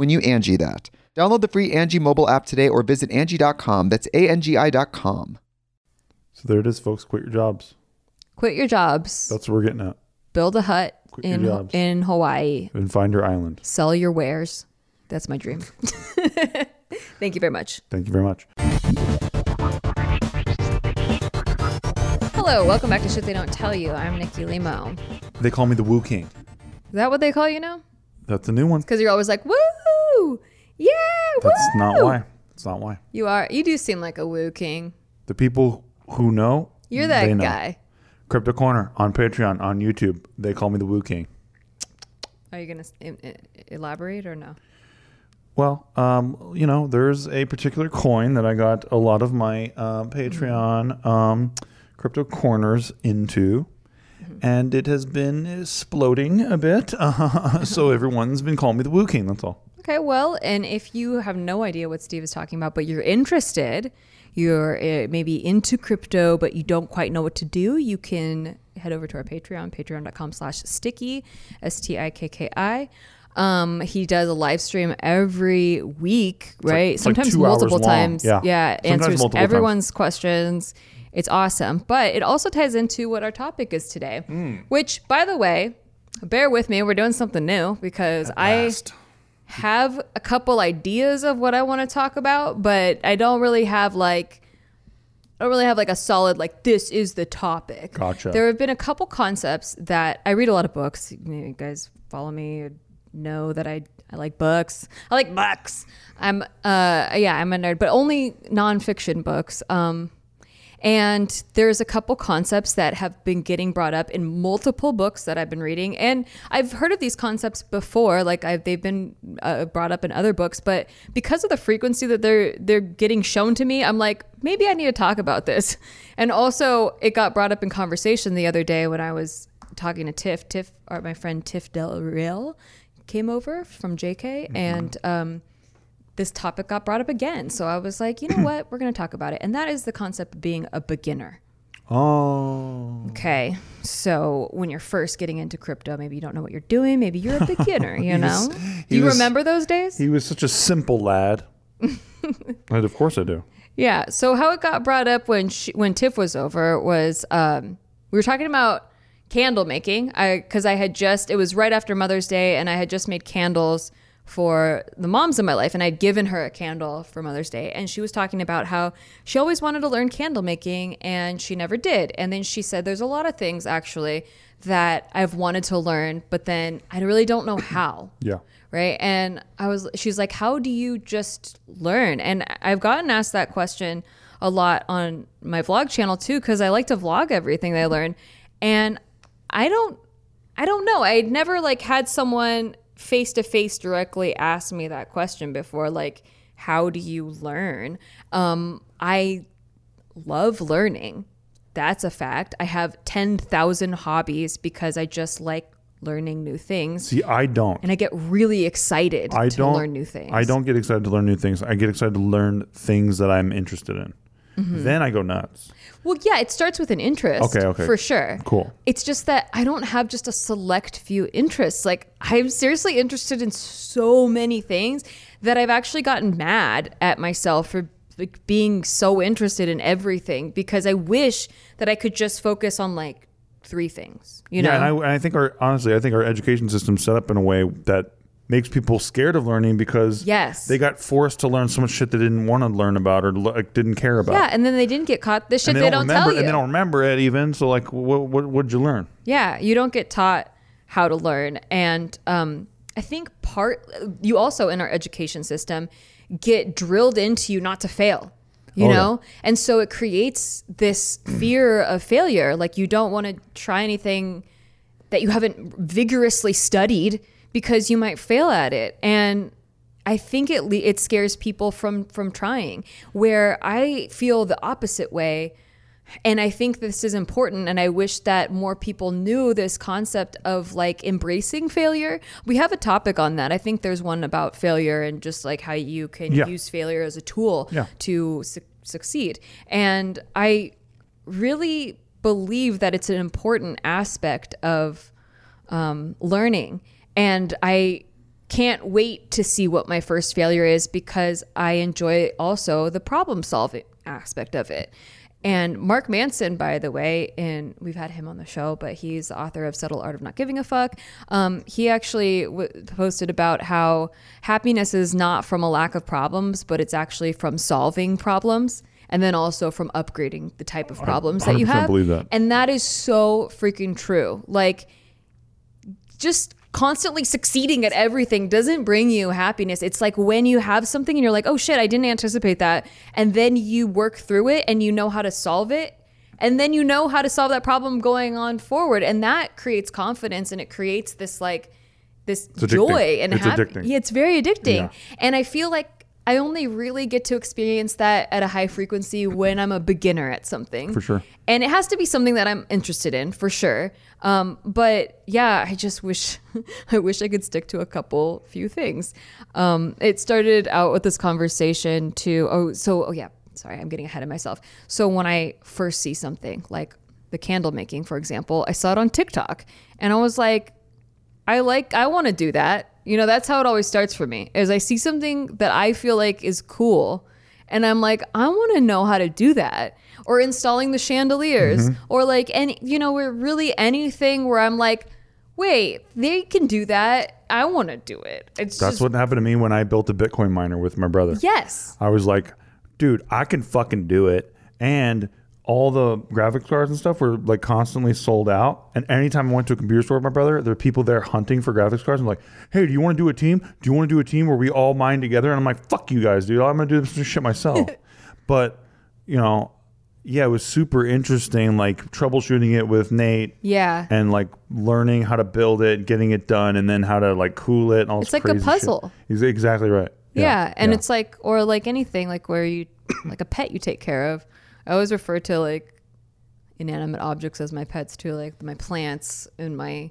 when you Angi that. Download the free Angi mobile app today or visit Angi.com. That's A-N-G-I dot com. So there it is, folks. Quit your jobs. Quit your jobs. That's what we're getting at. build a hut Quit your in jobs. in Hawaii. And find your island. Sell your wares. That's my dream. Thank you very much. Thank you very much. Hello, welcome back to Shit They Don't Tell You. I'm Nikki Limo. They call me the Woo King. Is that what they call you now? That's a new one. Because you're always like, woo, yeah, woo. That's not why. That's not why. You are. You do seem like a woo king. The people who know, You're that they know. guy. Crypto Corner on Patreon, on YouTube. They call me the Woo King. Are you e- e- elaborate or no? Well, um, you know, there's a particular coin that I got a lot of my uh, Patreon um, crypto corners into, and it has been exploding a bit. so everyone's been calling me the Woo King. That's all. Okay, well, and if you have no idea what Steve is talking about, but you're interested, you're uh, maybe into crypto, but you don't quite know what to do, you can head over to our Patreon, patreon.com slash stikki, S-T-I-K-K-I. Um, he does a live stream every week, right? like Sometimes hours multiple long. times. Yeah. yeah Sometimes answers multiple times. everyone's questions. It's awesome. But it also ties into what our topic is today, Hmm. which, by the way, bear with me, we're doing something new because I have a couple ideas of what I want to talk about, but I don't really have like I don't really have like a solid like this is the topic. Gotcha. There have been a couple concepts that I read a lot of books. You guys follow me know that I I like books. I like books. I'm uh yeah, I'm a nerd, but only nonfiction books. Um and there's a couple concepts that have been getting brought up in multiple books that I've been reading, and I've heard of these concepts before. Like I've, they've been uh, brought up in other books, but because of the frequency that they're they're getting shown to me, I'm like, maybe I need to talk about this. And also, it got brought up in conversation the other day when I was talking to Tiff. Tiff, or my friend Tiff Del Real, came over from JK, and um, this topic got brought up again. So I was like, you know what? We're going to talk about it. And that is the concept of being a beginner. Oh, Okay. So when you're first getting into crypto, maybe you don't know what you're doing. Maybe you're a beginner, you know? was- Do you was- remember those days? he was such a simple lad. and of course I do. Yeah. So how it got brought up when she, when Tiff was over was um, we were talking about candle making. I because I had just it was right after Mother's Day and I had just made candles for the moms in my life and I'd given her a candle for Mother's Day and she was talking about how she always wanted to learn candle making and she never did. And then she said there's a lot of things actually that I've wanted to learn, but then I really don't know how. Yeah. right? And i was she's like how do you just learn? And i've gotten asked that question a lot on my vlog channel too because i like to vlog everything i learn. And i don't i don't know. I'd never like had someone face to face directly asked me that question before like how do you learn um i love learning that's a fact i have 10,000 hobbies because i just like learning new things See, I don't. and I get really excited I to don't learn new things. I don't get excited to learn new things. I get excited to learn things that I'm interested in. then I go nuts. Well, yeah, it starts with an interest. Okay, okay. For sure. Cool. It's just that I don't have just a select few interests. Like, I'm seriously interested in so many things that I've actually gotten mad at myself for like being so interested in everything because I wish that I could just focus on like three things, you know? Yeah, and I, and I think our honestly, I think our education system's set up in a way that makes people scared of learning because Yes. they got forced to learn so much shit they didn't want to learn about or like, didn't care about. yeah, and then they didn't get caught. This shit and they, don't, remember, tell you. and they don't remember it even. So like, what what what'd you learn? Yeah, you don't get taught how to learn. And um, I think part, you also in our education system get drilled into you not to fail, you Oh, yeah. know? And so it creates this fear of failure. Like you don't want to try anything that you haven't vigorously studied because you might fail at it. And I think it le- it scares people from from trying. Where I feel the opposite way, and I think this is important. And I wish that more people knew this concept of like embracing failure. We have a topic on that. I think there's one about failure and just like how you can Yeah. use failure as a tool Yeah. to su- succeed. And I really believe that it's an important aspect of um, learning. And I can't wait to see what my first failure is because I enjoy also the problem solving aspect of it. And Mark Manson, by the way, and we've had him on the show, but he's the author of Subtle Art of Not Giving a Fuck. Um, he actually w- posted about how happiness is not from a lack of problems, but it's actually from solving problems and then also from upgrading the type of problems that you 100% have. believe that. And that is so freaking true. Like, just constantly succeeding at everything doesn't bring you happiness. It's like when you have something and you're like, oh shit, I didn't anticipate that. And then you work through it and you know how to solve it. And then you know how to solve that problem going on forward. And that creates confidence and it creates this like, this joy and It's hap- addicting. Yeah, it's very addicting. Yeah. And I feel like I only really get to experience that at a high frequency when I'm a beginner at something. For sure. And it has to be something that I'm interested in, for sure. Um, but yeah, I just wish I wish I could stick to a couple few things. Um, it started out with this conversation to oh so oh yeah, sorry, I'm getting ahead of myself. So when I first see something like the candle making, for example, I saw it on TikTok and I was like, I like I want to do that. You know, that's how it always starts for me. Is I see something that I feel like is cool and I'm like, I want to know how to do that. Or installing the chandeliers mm-hmm. or like any you know, we're really anything where I'm like, wait, they can do that. I want to do it. It's That's just what happened to me when I built a Bitcoin miner with my brother. Yes. I was like, dude, I can fucking do it. And all the graphics cards and stuff were like constantly sold out. And anytime I went to a computer store with my brother, there were people there hunting for graphics cards. I'm like, hey, do you want to do a team? Do you want to do a team where we all mine together? And I'm like, fuck you guys, dude. I'm gonna do this shit myself. but you know, yeah, it was super interesting, like troubleshooting it with Nate. Yeah. And like learning how to build it, getting it done, and then how to like cool it and all It's like a puzzle. Shit. He's exactly right. Yeah, and it's like or like anything like where you like a pet you take care of. I always refer to like inanimate objects as my pets too, like my plants and my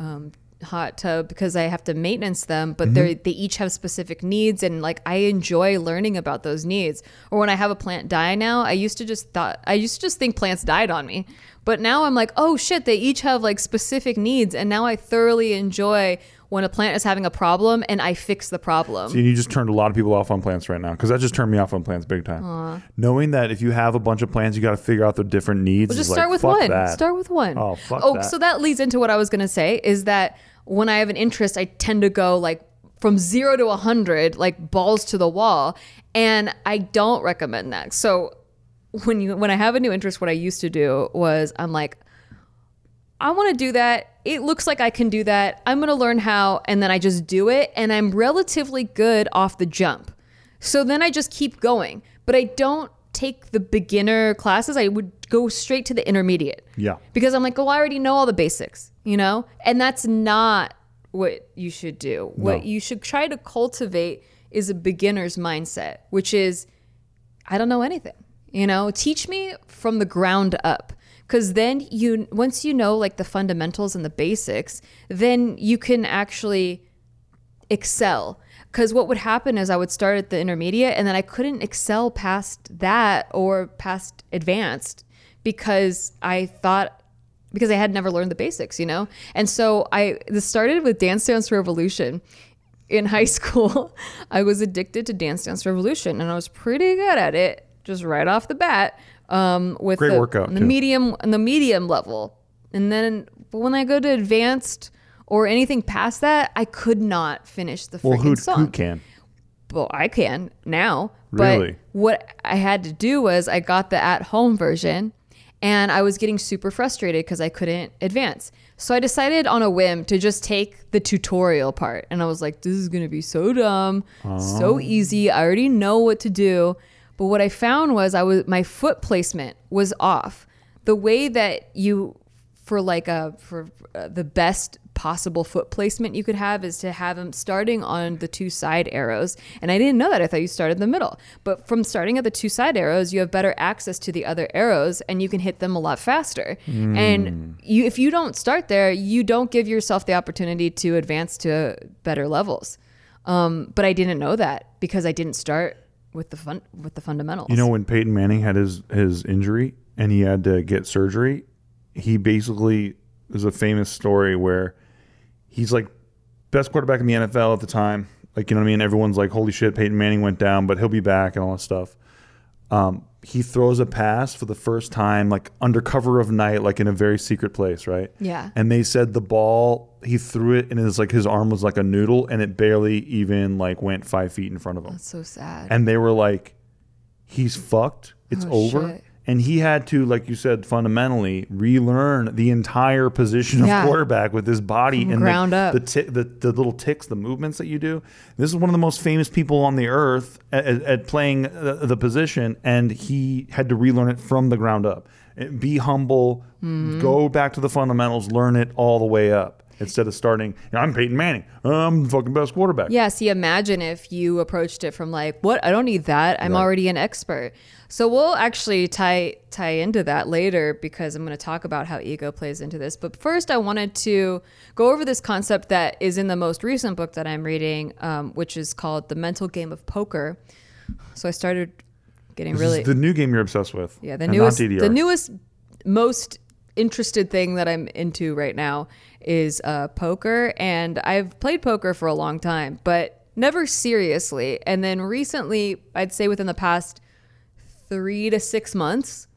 um, hot tub because I have to maintenance them, but they they each have specific needs and like I enjoy learning about those needs. Or when I have a plant die now, I used to just thought I used to just think plants died on me. But now I'm like, oh shit, they each have like specific needs and now I thoroughly enjoy when a plant is having a problem and I fix the problem. See, you just turned a lot of people off on plants right now because that just turned me off on plants big time. Knowing that if you have a bunch of plants, you got to figure out their different needs. Well, just like, start with fuck one. that. Start with one. Oh, fuck Oh, that. so that leads into what I was gonna say is that when I have an interest, I tend to go like from zero to a hundred, like balls to the wall, and I don't recommend that. So when you when I have a new interest, what I used to do was I'm like, I want to do that. It looks like I can do that. I'm going to learn how. And then I just do it. And I'm relatively good off the jump. So then I just keep going. But I don't take the beginner classes. I would go straight to the intermediate. Yeah. Because I'm like, oh, I already know all the basics, you know? And that's not what you should do. What you should try to cultivate is a beginner's mindset, which is, I don't know anything. You know, teach me from the ground up. Cause then you once you know like the fundamentals and the basics, then you can actually excel. Because what would happen is I would start at the intermediate and then I couldn't excel past that or past advanced because I thought because I had never learned the basics, you know? And so I this started with Dance Dance Revolution. In high school, I was addicted to Dance Dance Revolution and I was pretty good at it just right off the bat. Um, with Great the, workout, the too. medium and the medium level. And then but when I go to advanced or anything past that, I could not finish the Well, freaking who, song who can? well, I can now. But Really? what I had to do was I got the at home version and I was getting super frustrated because I couldn't advance. So I decided on a whim to just take the tutorial part. And I was like, this is going to be so dumb, Oh. so easy. I already know what to do. But what I found was I was my foot placement was off. The way that you for like a for uh, the best possible foot placement you could have is to have them starting on the two side arrows. And i didn't know that. I thought you started in the middle. But from starting at the two side arrows you have better access to the other arrows and you can hit them a lot faster. And you if you don't start there you don't give yourself the opportunity to advance to better levels. Um, but i didn't know that because i didn't start with the fun with the fundamentals You know, when Peyton Manning had his his injury and he had to get surgery, he basically there's a famous story where he's like best quarterback in the NFL at the time. Like you know what I mean? Everyone's like, "Holy shit, Peyton Manning went down, but he'll be back" and all that stuff. Um, he throws a pass for the first time, like under cover of night, like in a very secret place, right? Yeah. And they said the ball he threw it and his like his arm was like a noodle and it barely even like went five feet in front of him that's so sad and they were like, "He's fucked. It's Oh, over." shit. And he had to, like you said, fundamentally relearn the entire position of Yeah. quarterback with his body From and ground the, up. The, ti- the the little ticks, the movements that you do. This is one of the most famous people on the earth at, at- at playing the, the position, and he had to relearn it from the ground up. Be humble, Mm-hmm. go back to the fundamentals, learn it all the way up. Instead of starting, I'm Peyton Manning. I'm the fucking best quarterback. Yeah, see, imagine if you approached it from like, "What? I don't need that. I'm already an expert." So we'll actually tie tie into that later because I'm going to talk about how ego plays into this. But first, I wanted to go over this concept that is in the most recent book that I'm reading, um, which is called "The Mental Game of Poker." So I started getting This really the new game you're obsessed with. yeah, the newest, the newest, most interested thing that I'm into right now is uh, poker, and I've played poker for a long time, but never seriously. And then recently, I'd say within the past three to six months,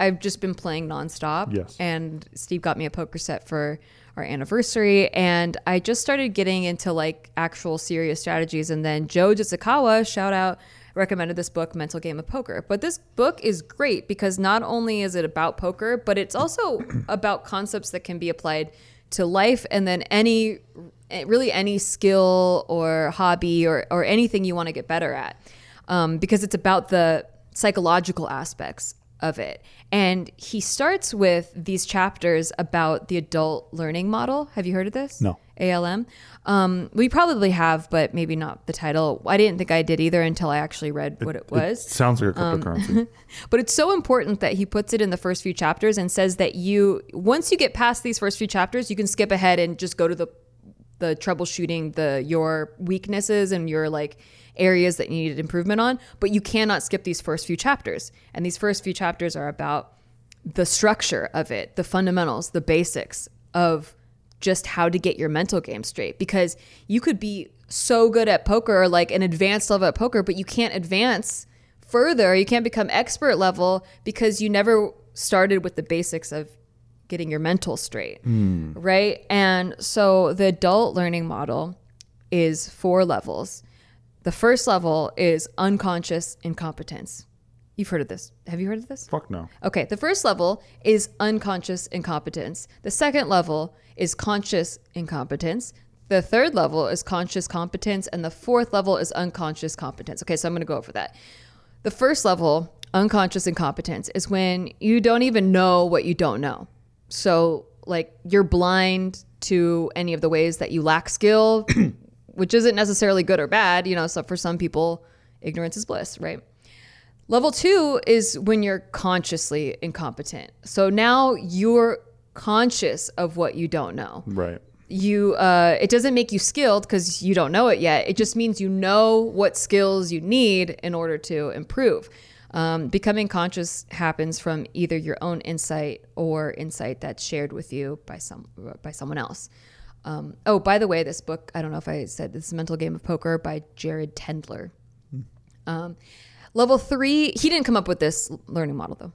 I've just been playing nonstop. Yes. And Steve got me a poker set for our anniversary. And I just started getting into like actual serious strategies. And then Joe Jitsikawa, shout out, recommended this book, Mental Game of Poker. But this book is great because not only is it about poker, but it's also about concepts that can be applied to life and then any really any skill or hobby or, or anything you want to get better at um, because it's about the psychological aspects of it. And he starts with these chapters about the adult learning model. Have you heard of this? No. ALM. Um, we probably have, but maybe not the title. I didn't think I did either until I actually read what it was. sounds like a Um, cryptocurrency. But it's so important that he puts it in the first few chapters and says that you once you get past these first few chapters, you can skip ahead and just go to the the troubleshooting the your weaknesses and your like areas that you needed improvement on, but you cannot skip these first few chapters. And these first few chapters are about the structure of it, the fundamentals, the basics of just how to get your mental game straight. Because you could be so good at poker like an advanced level at poker but you can't advance further. You can't become expert level because you never started with the basics of getting your mental straight hmm. right? And so the adult learning model is four levels the first level is unconscious incompetence you've heard of this have you heard of this Fuck no. Okay, the first level is unconscious incompetence. The second level is conscious incompetence. The third level is conscious competence. And the fourth level is unconscious competence. Okay, so I'm going to go over that. The first level, unconscious incompetence, is when you don't even know what you don't know. So, like, you're blind to any of the ways that you lack skill, which isn't necessarily good or bad. You know, so for some people, ignorance is bliss, right? Level two is when you're consciously incompetent. So now you're conscious of what you don't know. Right. you uh, it doesn't make you skilled because you don't know it yet. It just means you know what skills you need in order to improve. Um, becoming conscious happens from either your own insight or insight that's shared with you by some by someone else. Um, oh, by the way, this book I don't know if I said this is Mental Game of Poker by Jared Tendler. Um, level three, he didn't come up with this learning model though.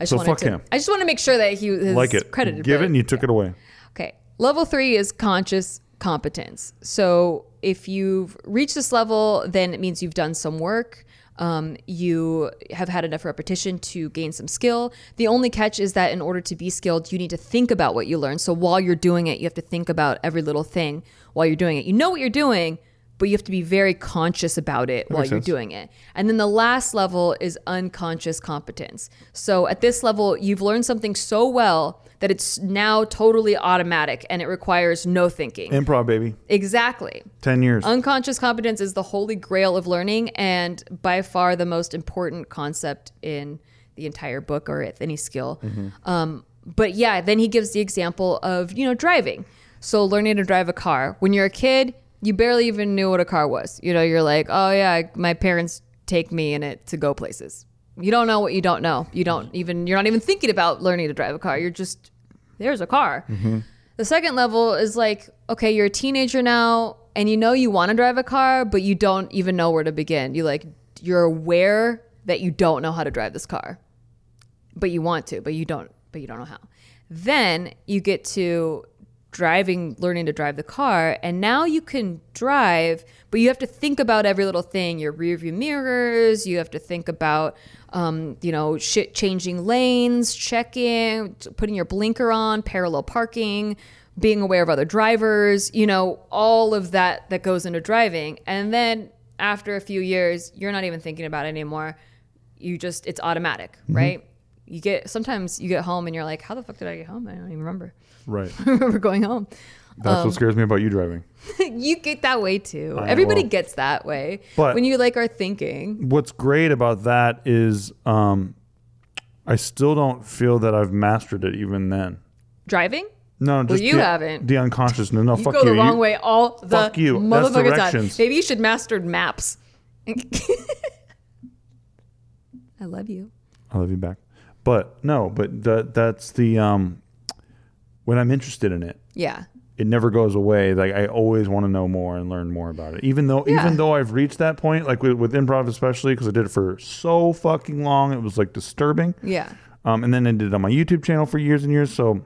I just So wanted fuck to, him. I just want to make sure that he is like it. credited. Give it and you took it away. Okay. Level three is conscious competence. So if you've reached this level, then it means you've done some work. Um, you have had enough repetition to gain some skill. The only catch is that in order to be skilled, you need to think about what you learn. So while you're doing it, you have to think about every little thing while you're doing it. You know what you're doing, but you have to be very conscious about it while you're sense. doing it. And then the last level is unconscious competence. So at this level, you've learned something so well that it's now totally automatic and it requires no thinking. Improv, baby. exactly. 10 years. Unconscious competence is the holy grail of learning and by far the most important concept in the entire book or any skill. Um, but yeah, then he gives the example of, you know, driving. So learning to drive a car. When you're a kid, you barely even knew what a car was. You know, you're like, oh yeah, my parents take me in it to go places. You don't know what you don't know. You don't even, you're not even thinking about learning to drive a car. You're just, there's a car. The second level is like, okay, you're a teenager now and you know you want to drive a car, but you don't even know where to begin. You like you're aware that you don't know how to drive this car. But you want to, but you don't but you don't know how. Then you get to driving learning to drive the car and now you can drive but you have to think about every little thing your rear view mirrors you have to think about um, you know shit changing lanes checking putting your blinker on parallel parking being aware of other drivers you know all of that that goes into driving. And then after a few years you're not even thinking about it anymore. You just it's automatic right? You get sometimes you get home and you're like how the fuck did i get home? I don't even remember right. I remember going home. That's what scares me about you driving. you get that way too. I Everybody well- gets that way. But- when you like are thinking, What's great about that is um, I still don't feel that I've mastered it even then. driving, No, just you the, haven't. The unconsciousness. No, you fuck go you. the wrong You- way all the fuck you. Motherfucking time. Maybe you should master maps. I love you. I love you back. But no, but that that's the um when I'm interested in it, Yeah. it never goes away. Like I always want to know more and learn more about it. Even though Yeah. even though I've reached that point, like with, with improv especially, because I did it for so fucking long, it was like disturbing. Yeah. Um, and then I did it on my YouTube channel for years and years. So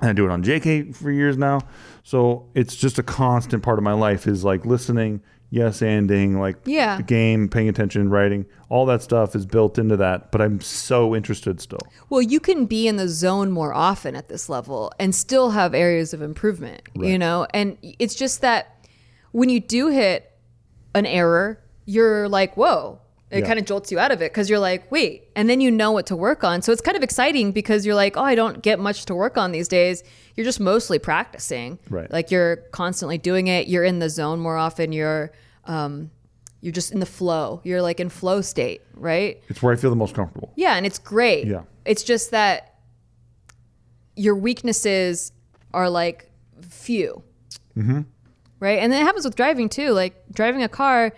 and I do it on JK for years now. So it's just a constant part of my life is like listening, yes anding, like Yeah. the game, paying attention, writing, all that stuff is built into that. But I'm so interested still. Well, you can be in the zone more often at this level and still have areas of improvement, you know? And it's just that when you do hit an error, you're like, whoa. It Yeah. kind of jolts you out of it because you're like, wait, and then you know what to work on. So it's kind of exciting because you're like, oh, I don't get much to work on these days. You're just mostly practicing. Right. Like you're constantly doing it. You're in the zone more often. You're, um, you're just in the flow. You're like in flow state, right? It's where I feel the most comfortable. Yeah, and it's great. Yeah. It's just that your weaknesses are like few. Mm-hmm. Right? And then it happens with driving too. Like driving a car,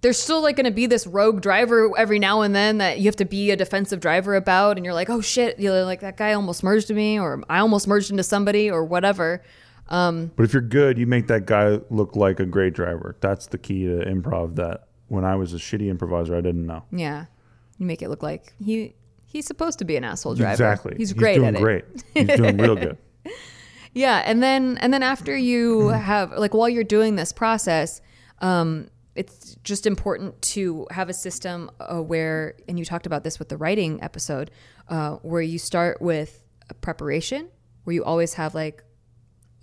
there's still like going to be this rogue driver every now and then that you have to be a defensive driver about. And you're like, oh shit, you're like, that guy almost merged me, or I almost merged into somebody, or whatever. But if you're good, you make that guy look like a great driver. That's the key to improv that when I was a shitty improviser, I didn't know. Yeah. You make it look like he he's supposed to be an asshole driver. Exactly. He's great he's doing at it. great. He's doing real good. Yeah, and then and then after you have like while you're doing this process, um, it's just important to have a system uh, where, and you talked about this with the writing episode, uh, where you start with a preparation, where you always have like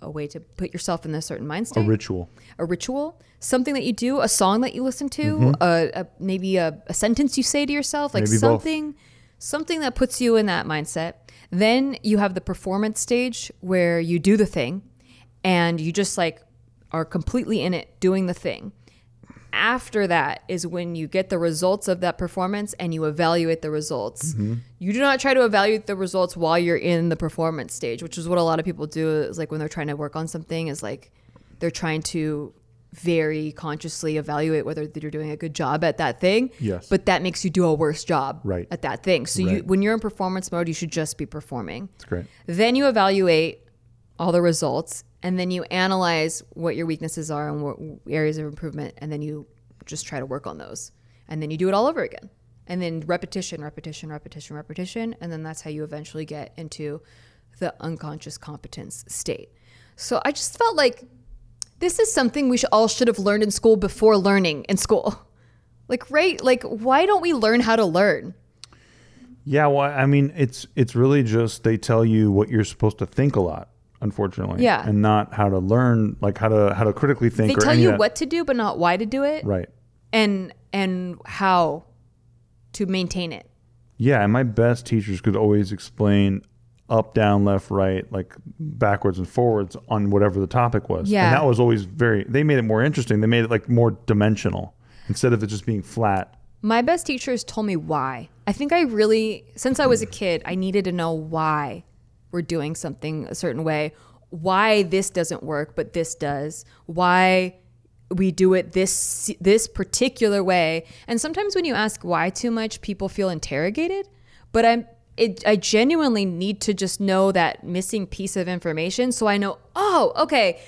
a way to put yourself in a certain mind A ritual. a ritual, something that you do, a song that you listen to, a, a, maybe a, a sentence you say to yourself, like Mm-hmm. Maybe both. something, something that puts you in that mindset. Then you have the performance stage where you do the thing, and you just like are completely in it doing the thing. After that is when you get the results of that performance and you evaluate the results. Mm-hmm. You do not try to evaluate the results while you're in the performance stage, which is what a lot of people do is like when they're trying to work on something is like they're trying to very consciously evaluate whether you're doing a good job at that thing. Yes. But that makes you do a worse job Right. at that thing. So you when you're in performance mode, you should just be performing. It's great. Then you evaluate all the results and then you analyze what your weaknesses are and what areas of improvement and then you just try to work on those. And then you do it all over again. And then repetition, repetition, repetition, repetition, and then that's how you eventually get into the unconscious competence state. So I just felt like this is something we all should have learned in school before learning in school. Like right? Like why don't we learn how to learn? Yeah, well, I mean, it's it's really just they tell you what you're supposed to think a lot, unfortunately. Yeah. and not how to learn, like how to how to critically think. They or tell you what to do but not why to do it. Right. and and how to maintain it. Yeah, and my best teachers could always explain up, down, left, right, like backwards and forwards on whatever the topic was. Yeah. and that was always very. They made it more interesting. They made it like more dimensional instead of it just being flat. My best teachers told me why. I think I really, since I was a kid, I needed to know why we're doing something a certain way, why this doesn't work, but this does, why we do it this this particular way. And sometimes when you ask why too much, people feel interrogated. But I'm it, I genuinely need to just know that missing piece of information, so I know. Oh, okay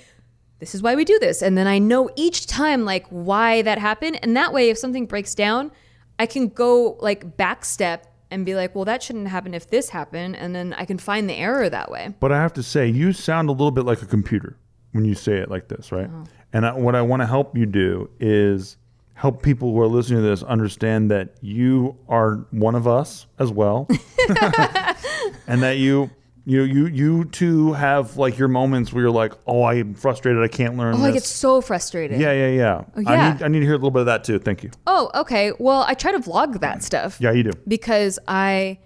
this is why we do this and then i know each time like why that happened and that way if something breaks down i can go like back step and be like well that shouldn't happen if this happened and then i can find the error that way But I have to say, you sound a little bit like a computer when you say it like this, right? Uh-huh. And I, what I want to help you do is help people who are listening to this understand that you are one of us as well, and that you. You, know, you you too have like your moments where you're like, oh, I'm frustrated, I can't learn oh this. i get so frustrated yeah, yeah, yeah. I yeah. I need I need to hear a little bit of that too. Thank you. oh okay well i try to vlog that stuff Yeah, you do. because I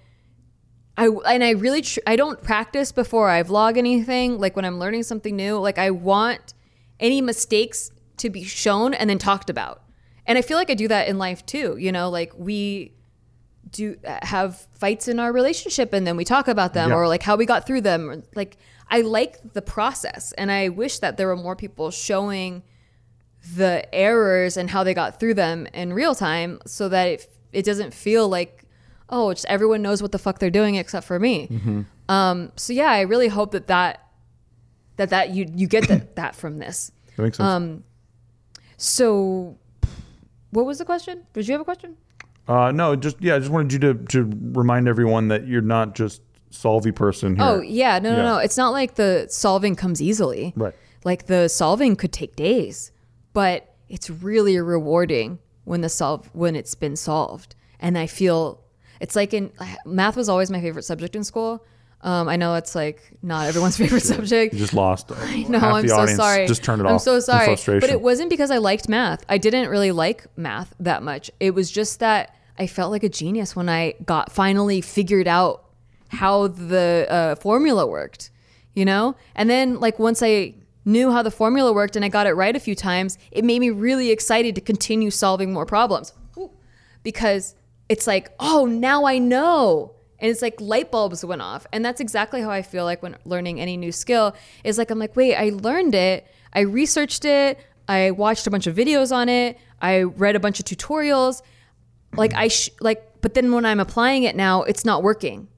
I and I really tr- I don't practice before I vlog anything like when I'm learning something new like I want any mistakes to be shown and then talked about. And I feel like I do that in life too, you know, like we do have fights in our relationship and then we talk about them Yeah. or like how we got through them. Or like I like the process and I wish that there were more people showing the errors and how they got through them in real time so that it, it doesn't feel like oh just everyone knows what the fuck they're doing except for me. Um, so yeah i really hope that that that, that you you get that, that from this. That makes sense. Um, so what was the question? Did you have a question uh, no, just yeah, I just wanted you to to remind everyone that you're not just solvy person here. oh yeah no no Yeah. no it's not like the solving comes easily Right. like the solving could take days but it's really rewarding when the solve when it's been solved and i feel it's like in math was always my favorite subject in school um, i know it's like not everyone's favorite subject You just lost. no, half I'm so sorry. Just turn it off. I'm so sorry. But it wasn't because I liked math. I didn't really like math that much. It was just that I felt like a genius when I got finally figured out how the uh, formula worked, you know? And then, like, once I knew how the formula worked and I got it right a few times, it made me really excited to continue solving more problems. Ooh. Because it's like, oh, now I know. And it's like light bulbs went off. And that's exactly how I feel like when learning any new skill is like, I'm like, wait, I learned it. I researched it. I watched a bunch of videos on it. I read a bunch of tutorials. Like, I, sh- like, but then when I'm applying it now, it's not working.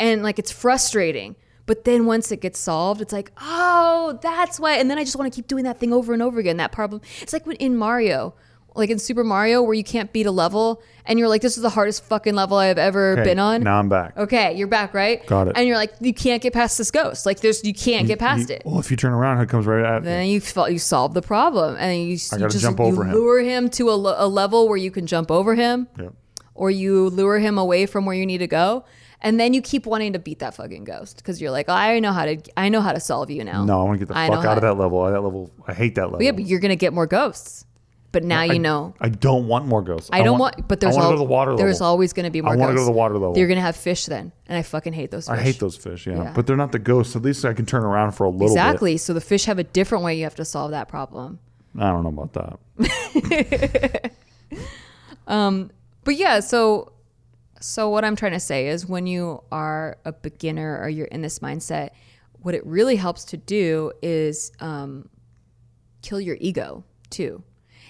And like, it's frustrating. But then once it gets solved, it's like, oh, that's why. And then I just want to keep doing that thing over and over again. That problem. It's like when in Mario, like in Super Mario, where you can't beat a level and you're like, this is the hardest fucking level I've ever Okay, been on. Now I'm back. Okay, you're back, right? Got it. And you're like, you can't get past this ghost. Like, there's, you can't get past You- it. Well, if you turn around, it comes right at you. Then you fo- you solve the problem, and you, you gotta just jump over him. lure him to a, a level where you can jump over him, Yeah. or you lure him away from where you need to go, and then you keep wanting to beat that fucking ghost because you're like, I know how to I know how to solve you now. No, I want to get the I fuck out of that level. That level, I hate that level. Yeah, but you're gonna get more ghosts. But now you know. I don't want more ghosts. I don't want, but there's I want al- to go to the water level. there's always going to be more. I want to go to the water level. You're going to have fish then, and I fucking hate those. Fish. I hate those fish. Yeah. Yeah. but they're not the ghosts. At least I can turn around for a little Exactly. So the fish have a different way you have to solve that problem. I don't know about that. But yeah, so so what I'm trying to say is when you are a beginner or you're in this mindset, what it really helps to do is um, kill your ego too.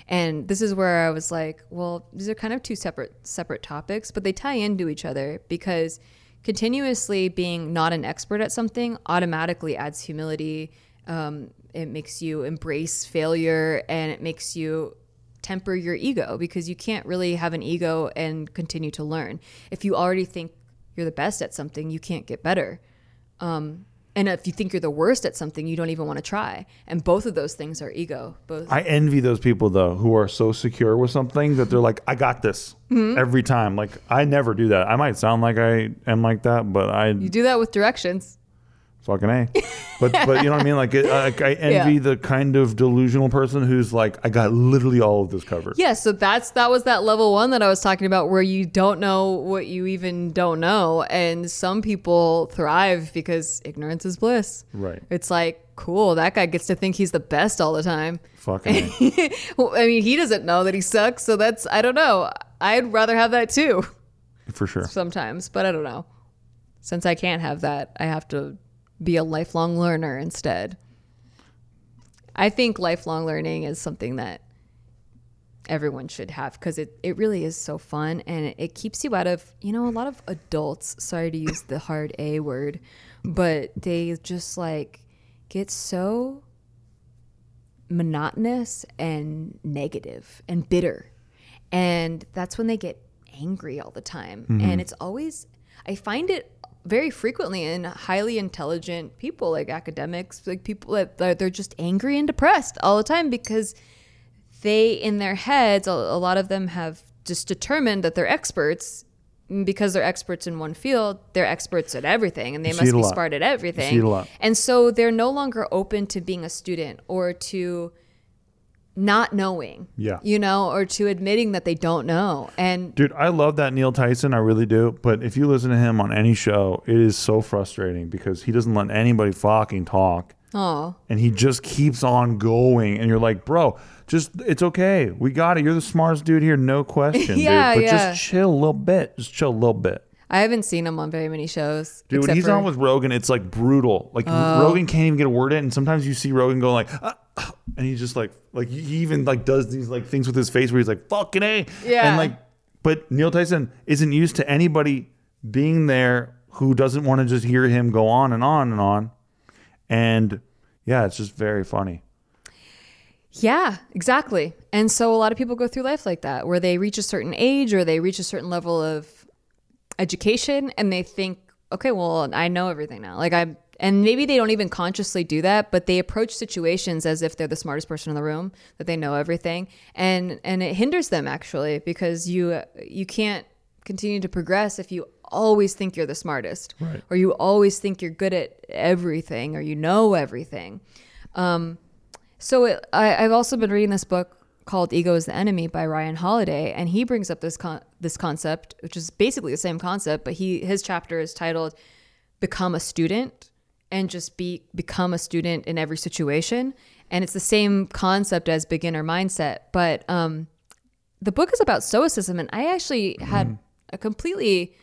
And this is where I was like, well, these are kind of two separate separate topics, but they tie into each other because continuously being not an expert at something automatically adds humility. Um, it makes you embrace failure and it makes you temper your ego because you can't really have an ego and continue to learn. If you already think you're the best at something, you can't get better. Um, and if you think you're the worst at something, you don't even want to try. And both of those things are ego. Both. I envy those people though who are so secure with something that they're like, I got this Mm-hmm. every time. Like I never do that. I might sound like I am like that, but I you do that with directions. Fucking a. But but you know what I mean? Like, it, like I envy Yeah. the kind of delusional person who's like, I got literally all of this covered. Yeah, so that's that was that level one that I was talking about where you don't know what you even don't know. And some people thrive because ignorance is bliss. Right. It's like, cool, that guy gets to think he's the best all the time. Fucking a. Well, I mean, he doesn't know that he sucks, so that's I don't know. I'd rather have that too for sure. sometimes, but I don't know. Since I can't have that, I have to be a lifelong learner instead. I think lifelong learning is something that everyone should have because it, it really is so fun and it, it keeps you out of, you know, a lot of adults, sorry to use the hard A word, but they just like get so monotonous and negative and bitter. And that's when they get angry all the time. And mm-hmm. it's always, I find it very frequently in highly intelligent people like academics, like people that they're just angry and depressed all the time because they, in their heads, a, lot of them have just determined that they're experts. Because they're experts in one field, they're experts at everything, and they must be smart at everything. see it a lot. And so they're no longer open to being a student or to not knowing. Yeah. You know, or to admitting that they don't know. And Dude, I love that Neil Tyson. I really do. But if you listen to him on any show, it is so frustrating because he doesn't let anybody fucking talk. oh, And he just keeps on going. And you're like, bro, just, it's okay. We got it. You're the smartest dude here. No question, Yeah, dude. But yeah. just chill a little bit. Just chill a little bit. I haven't seen him on very many shows. Dude, when he's for- on with Rogan, it's like brutal. Like Oh. Rogan can't even get a word in, and sometimes you see Rogan go like, "Ah, ah," and he's just like, like he even like does these like things with his face where he's like, "Fucking a," Yeah. and like, but Neil Tyson isn't used to anybody being there who doesn't want to just hear him go on and on and on, and yeah, it's just very funny. Yeah, exactly. And so a lot of people go through life like that, where they reach a certain age or they reach a certain level of education and they think, okay, well, I know everything now. Like I and maybe they don't even consciously do that, but they approach situations as if they're the smartest person in the room, that they know everything. And and it hinders them actually because you you can't continue to progress if you always think you're the smartest Right. or you always think you're good at everything or you know everything. Um, so it, I, I've also been reading this book called "Ego Is the Enemy" by Ryan Holiday, and he brings up this con- this concept, which is basically the same concept, but he his chapter is titled "Become a Student" and just be become a student in every situation, and it's the same concept as beginner mindset. But um, the book is about stoicism, and I actually had a completely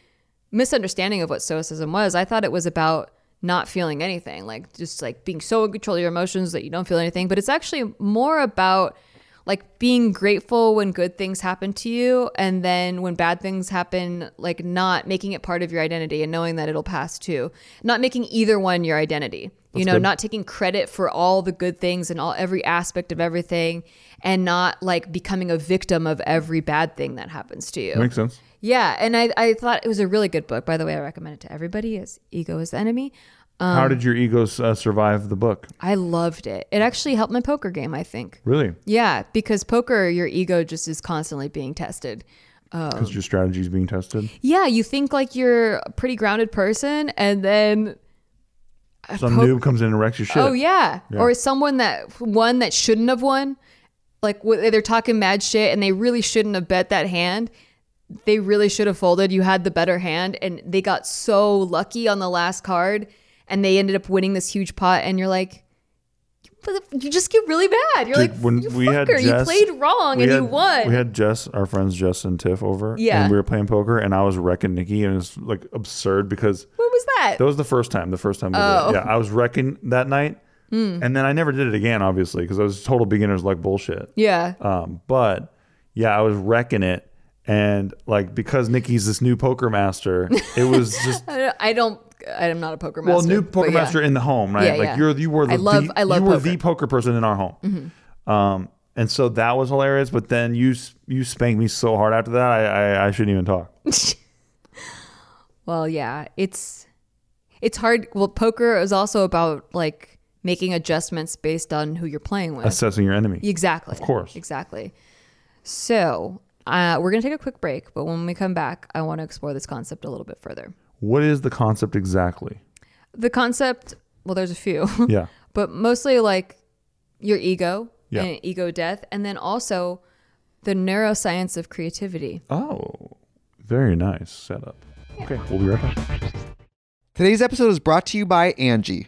misunderstanding of what stoicism was. I thought it was about not feeling anything, like just like being so in control of your emotions that you don't feel anything. But it's actually more about like being grateful when good things happen to you and then when bad things happen like not making it part of your identity and knowing that it'll pass too not making either one your identity you know good. not taking credit for all the good things and all every aspect of everything and not like becoming a victim of every bad thing that happens to you Makes sense. Yeah, and I, I thought it was a really good book. By the way, I recommend it to everybody. Is Ego is the Enemy. Um, How did your ego uh, survive the book? I loved it. It actually helped my poker game. I think. Really? Yeah, because poker, your ego just is constantly being tested. Because your strategy is being tested. Yeah, you think like you're a pretty grounded person, and then Some po- noob comes in and wrecks your shit. Oh yeah. Yeah. or someone that won that shouldn't have won. Like they're talking mad shit, and they really shouldn't have bet that hand. They really should have folded. You had the better hand, and they got so lucky on the last card, and they ended up winning this huge pot. And you're like, you just get really mad. You're Dude, like, when you we had fucker, you played wrong and had, you won. We had Jess, our friends Jess and Tiff over. Yeah. And we were playing poker and I was wrecking Nikki and it was like absurd because what was that? that was the first time. The first time we Oh. did it. Yeah. I was wrecking that night. And then I never did it again, obviously, because I was total beginners like bullshit. yeah. Um, but yeah, I was wrecking it. And like because Nikki's this new poker master, it was just I don't. I'm not a poker master. well, new but poker yeah. master in the home, right? Yeah, like yeah. you're you were the I love- the, I love you were poker. Mm-hmm. the poker person in our home. Um, and so that was hilarious. But then you s- you spanked me so hard after that, I I, I shouldn't even talk. Well, yeah, it's it's hard. Well, poker is also about like making adjustments based on who you're playing with. Assessing your enemy. Exactly. Of course. Exactly. So uh, we're gonna take a quick break, but when we come back, I want to explore this concept a little bit further. What is the concept exactly? The concept. Well, there's a few, Yeah. but mostly like your ego Yeah. and ego death, and then also the neuroscience of creativity. Oh, very nice setup. Okay, we'll be right back. Today's episode is brought to you by Angi.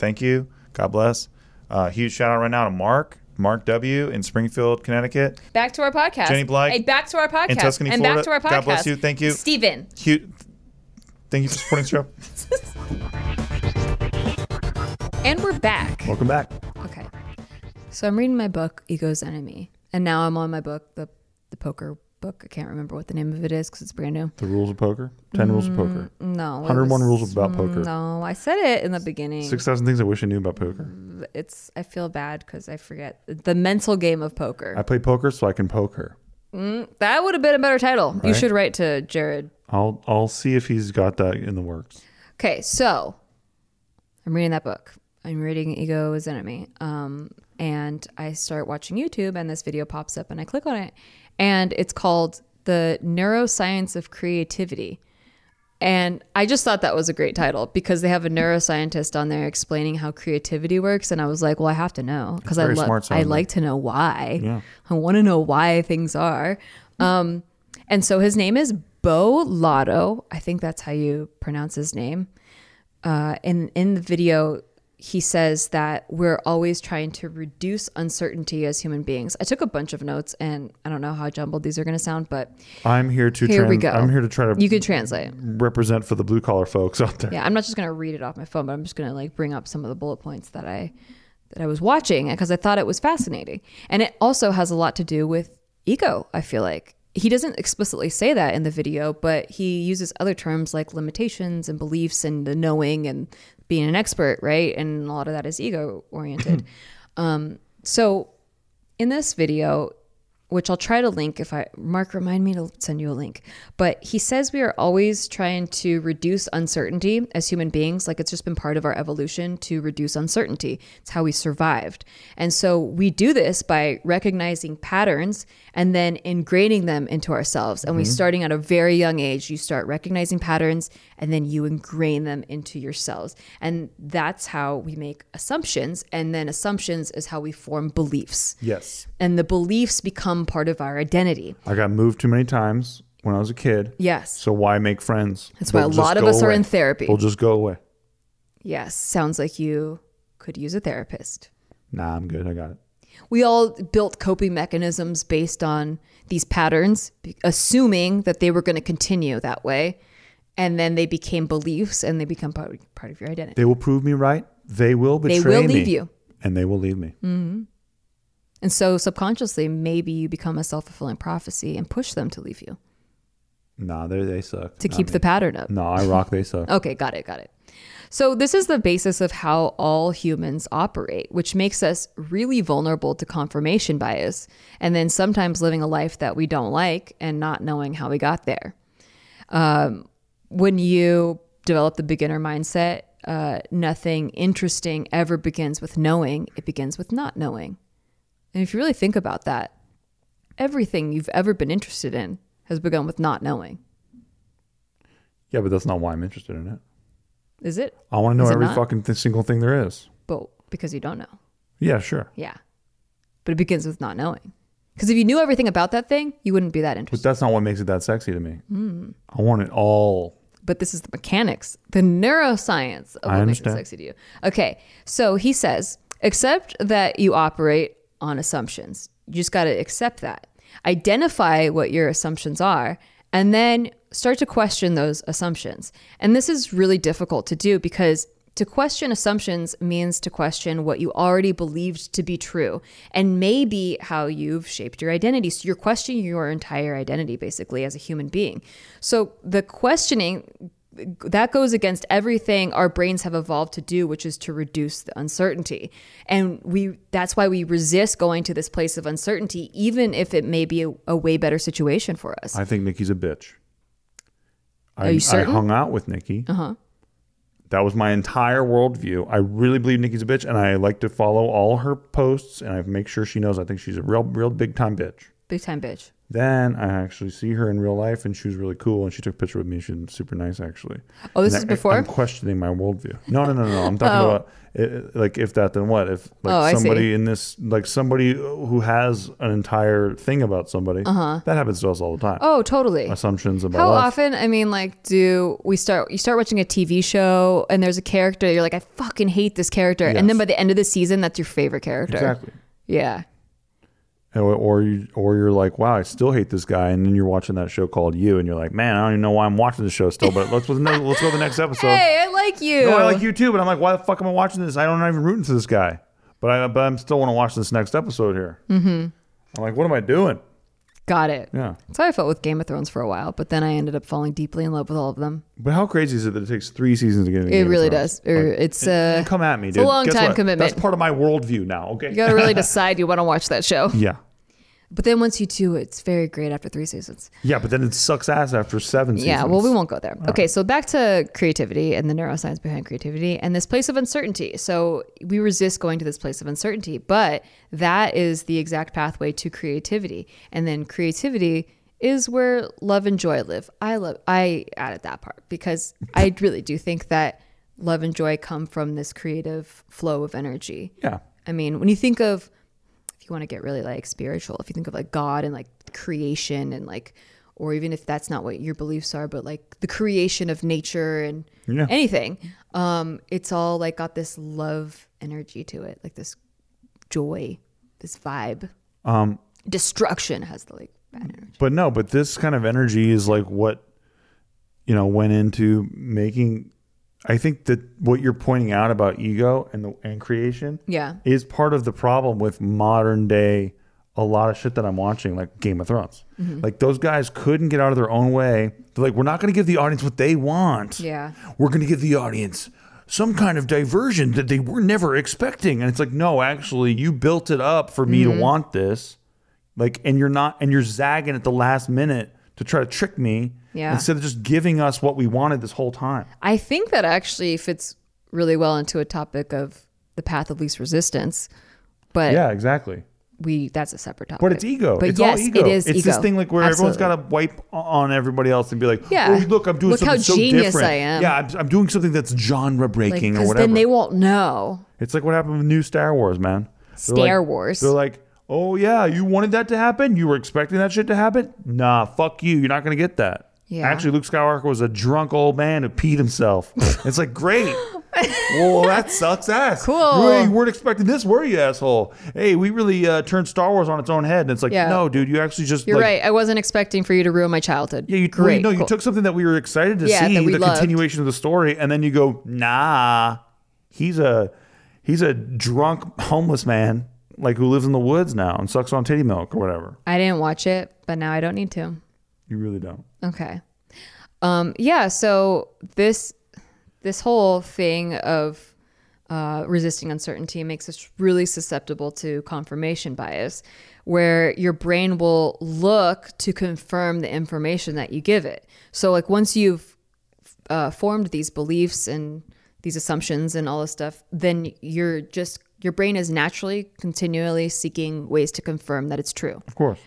Thank you. God bless. Uh, huge shout out right now to Mark, Mark W. in Springfield, Connecticut. Back to our podcast. Jenny Blythe Hey, back to our podcast. Tuscany, and back to our Florida. podcast. God bless you. Thank you. Steven. Huge. Thank you for supporting the show. And we're back. Welcome back. Okay. So I'm reading my book, Ego's Enemy. And now I'm on my book, the the poker book. I can't remember what the name of it is because it's brand new. The rules of poker. 10 rules of poker. Mm, no. 101 was- rules about poker. Mm, no, I said it in the beginning. 6,000 things I wish I knew about poker. It's I feel bad because I forget the mental game of poker. I play poker so I can poker. Mm, that would have been a better title. You should write to Jared. I'll I'll see if he's got that in the works. Okay, so I'm reading that book. I'm reading Ego is Enemy. Um, and I start watching YouTube, and this video pops up, and I click on it, and it's called The Neuroscience of Creativity. And I just thought that was a great title because they have a neuroscientist on there explaining how creativity works. And I was like, well, I have to know because I, very love, smart I like to know why. Yeah. I want to know why things are. Um, and so his name is Beau Lotto. I think that's how you pronounce his name. Uh, in in the video, he says that we're always trying to reduce uncertainty as human beings. I took a bunch of notes, and I don't know how jumbled these are going to sound, but I'm here to Here we go. I'm here to try to you could translate. represent for the blue collar folks out there. Yeah, I'm not just going to read it off my phone, but I'm just going to like bring up some of the bullet points that I that I was watching because I thought it was fascinating. And it also has a lot to do with ego, I feel like. He doesn't explicitly say that in the video, but he uses other terms like limitations and beliefs and the knowing and being an expert, right? And a lot of that is ego oriented. um, so in this video, which I'll try to link if I Mark remind me to send you a link. But he says we are always trying to reduce uncertainty as human beings. Like it's just been part of our evolution to reduce uncertainty. It's how we survived. And so we do this by recognizing patterns and then ingraining them into ourselves. And we mm-hmm. starting at a very young age, you start recognizing patterns and then you ingrain them into yourselves. And that's how we make assumptions. And then assumptions is how we form beliefs. Yes. And the beliefs become part of our identity. I got moved too many times when I was a kid. Yes. So why make friends? That's why They'll a lot of us are in therapy. We'll just go away. Yes. Sounds like you could use a therapist. Nah, I'm good. I got it. We all built coping mechanisms based on these patterns, assuming that they were going to continue that way. And then they became beliefs and they become part, part of your identity. They will prove me right. They will betray They will me. leave you. And they will leave me. Mm-hmm. And so subconsciously, maybe you become a self fulfilling prophecy and push them to leave you Nah, they they suck. to Not keep me. the pattern up. No, I rock. They suck. Okay, got it, got it. So, this is the basis of how all humans operate, which makes us really vulnerable to confirmation bias and then sometimes living a life that we don't like and not knowing how we got there. Um, when you develop the beginner mindset, uh, nothing interesting ever begins with knowing, it begins with not knowing. And if you really think about that, everything you've ever been interested in has begun with not knowing. Yeah, but that's not why I'm interested in it. Is it? I want to know every not? fucking th- single thing there is. But because you don't know. Yeah, sure. Yeah. But it begins with not knowing. Because if you knew everything about that thing, you wouldn't be that interested. But that's not what makes it that sexy to me. Hmm. I want it all. But this is the mechanics, the neuroscience of what makes it sexy to you. Okay. So he says, except that you operate on assumptions. You just got to accept that. Identify what your assumptions are and then start to question those assumptions. And this is really difficult to do because to question assumptions means to question what you already believed to be true and maybe how you've shaped your identity. So you're questioning your entire identity basically as a human being. So the questioning that goes against everything our brains have evolved to do which is to reduce the uncertainty and we that's why we resist going to this place of uncertainty even if it may be a, a way better situation for us I think Nikki's a bitch. I, Are you certain? I hung out with Nikki. Uh huh. That was my entire worldview. I really believe Nikki's a bitch, and I like to follow all her posts, and I make sure she knows I think she's a real, real big time bitch. big time bitch Then I actually see her in real life, and she was really cool, and she took a picture with me. She's super nice, actually. Oh, this And is I- before? I'm questioning my worldview. No, no, no, no. I'm talking Oh. about it, like if that, then what? If like Oh, somebody in this, like somebody who has an entire thing about somebody, that happens to us all the time. Uh-huh. oh totally Assumptions about how often i mean like do we start you start watching a tv show and there's a character you're like i fucking hate this character and then by the end of the season that's your favorite character Exactly. yeah Or, you, or you're like, wow, I still hate this guy, and then you're watching that show called You, and you're like, man, I don't even know why I'm watching the show still, but let's let's let's go to the next episode. hey i like you No, I like you too, but I'm like, why the fuck am I watching this? I don't even rooting for this guy, but I but I'm still want to watch this next episode here. Mm-hmm. I'm like, what am I doing? Got it Yeah, that's how i felt with game of thrones for a while but then i ended up falling deeply in love with all of them but how crazy is it that it takes three seasons to get into it Game of really Thrones? does Or it's uh Come at me, dude. It's a long Guess time what? commitment. That's part of my worldview now. Okay. you gotta really decide you want to watch that show yeah, but then once you do it's very great after three seasons yeah, but then it sucks ass after seven seasons. Yeah, well, we won't go there. Okay, so back to creativity and the neuroscience behind creativity and this place of uncertainty. So we resist going to this place of uncertainty, but that is the exact pathway to creativity. And then creativity is where love and joy live. I love I added that part because I really do think that love and joy come from this creative flow of energy. Yeah. I mean, when you think of, you want to get really like spiritual, if you think of like God and like creation and like, or even if that's not what your beliefs are, but like the creation of nature and Yeah. anything, um, it's all like got this love energy to it, like this joy, this vibe. Um, Destruction has the like bad energy. But no, but this kind of energy is like what you know went into making. I think that what you're pointing out about ego and the and creation Yeah. is part of the problem with modern day. A lot of shit that I'm watching, like Game of Thrones, Mm-hmm. like those guys couldn't get out of their own way. They're like, we're not going to give the audience what they want. Yeah. we're going to give the audience some kind of diversion that they were never expecting. And it's like, no, actually, you built it up for me Mm-hmm. to want this. Like, and you're not, and you're zagging at the last minute to try to trick me Yeah. instead of just giving us what we wanted this whole time. I think that actually fits really well into a topic of the path of least resistance. But Yeah, exactly. we that's a separate topic. But it's ego. But it's yes, all ego. it is it's ego. this thing like where everyone's got to wipe on everybody else and be like, Yeah. "Oh, look, I'm doing Look how something so genius different. I am. Yeah, I'm, I'm doing something that's genre like, breaking or whatever. then they won't know. It's like what happened with new Star Wars, man. They're Star like- Wars. They're like, oh yeah, you wanted that to happen. You were expecting that shit to happen. Nah, fuck you. You're not gonna get that. Yeah. Actually, Luke Skywalker was a drunk old man who peed himself. it's like great. well, that sucks ass. Cool. Hey, you weren't expecting this, were you, asshole? Hey, we really uh, turned Star Wars on its own head. And it's like, Yeah. no, dude, you actually just You're like, right. I wasn't expecting for you to ruin my childhood. Yeah, you great. No, you cool. took something that we were excited to Yeah, see, the loved. continuation of the story, and then you go, nah, he's a he's a drunk homeless man, like who lives in the woods now and sucks on titty milk or whatever. I didn't watch it, but now I don't need to. You really don't. Okay. Um, yeah, so this this whole thing of uh, resisting uncertainty makes us really susceptible to confirmation bias, where your brain will look to confirm the information that you give it. So, like once you've uh, formed these beliefs and these assumptions and all this stuff, then you're just your brain is naturally continually seeking ways to confirm that it's true. Of course.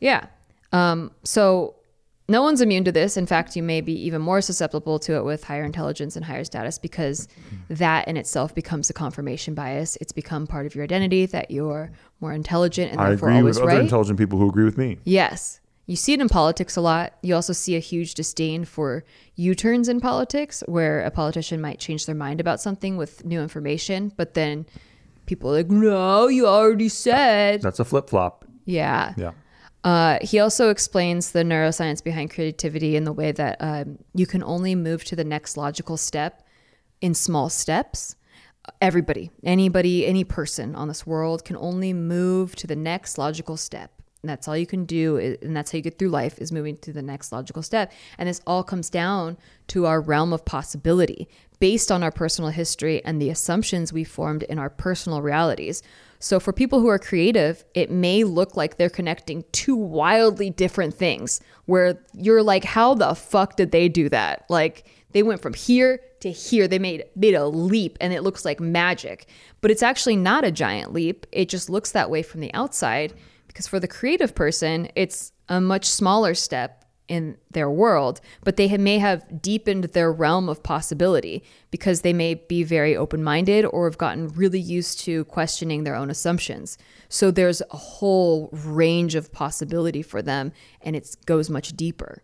Yeah. Um, so no one's immune to this. In fact, you may be even more susceptible to it with higher intelligence and higher status because that in itself becomes a confirmation bias. It's become part of your identity that you're more intelligent and I therefore agree always with other right. intelligent people who agree with me. Yes. You see it in politics a lot. You also see a huge disdain for U turns in politics, where a politician might change their mind about something with new information, but then people are like, no, you already said. That's a flip flop. Yeah. Yeah. Uh, he also explains the neuroscience behind creativity in the way that um, you can only move to the next logical step in small steps. Everybody, anybody, any person on this world can only move to the next logical step. And that's all you can do. And that's how you get through life is moving to the next logical step. And this all comes down to our realm of possibility based on our personal history and the assumptions we formed in our personal realities. So for people who are creative, it may look like they're connecting two wildly different things where you're like, how the fuck did they do that? Like they went from here to here. They made made a leap and it looks like magic. But it's actually not a giant leap. It just looks that way from the outside because for the creative person, it's a much smaller step in their world, but they may have deepened their realm of possibility because they may be very open minded or have gotten really used to questioning their own assumptions. So there's a whole range of possibility for them and it goes much deeper.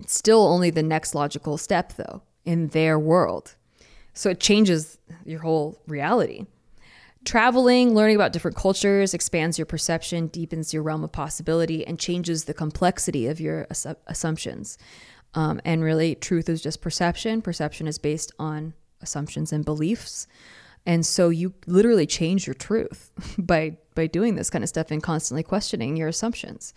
It's still only the next logical step, though, in their world. So it changes your whole reality. Traveling, learning about different cultures expands your perception, deepens your realm of possibility, and changes the complexity of your assu- assumptions. Um, and really, truth is just perception. Perception is based on assumptions and beliefs. And so you literally change your truth by by doing this kind of stuff and constantly questioning your assumptions.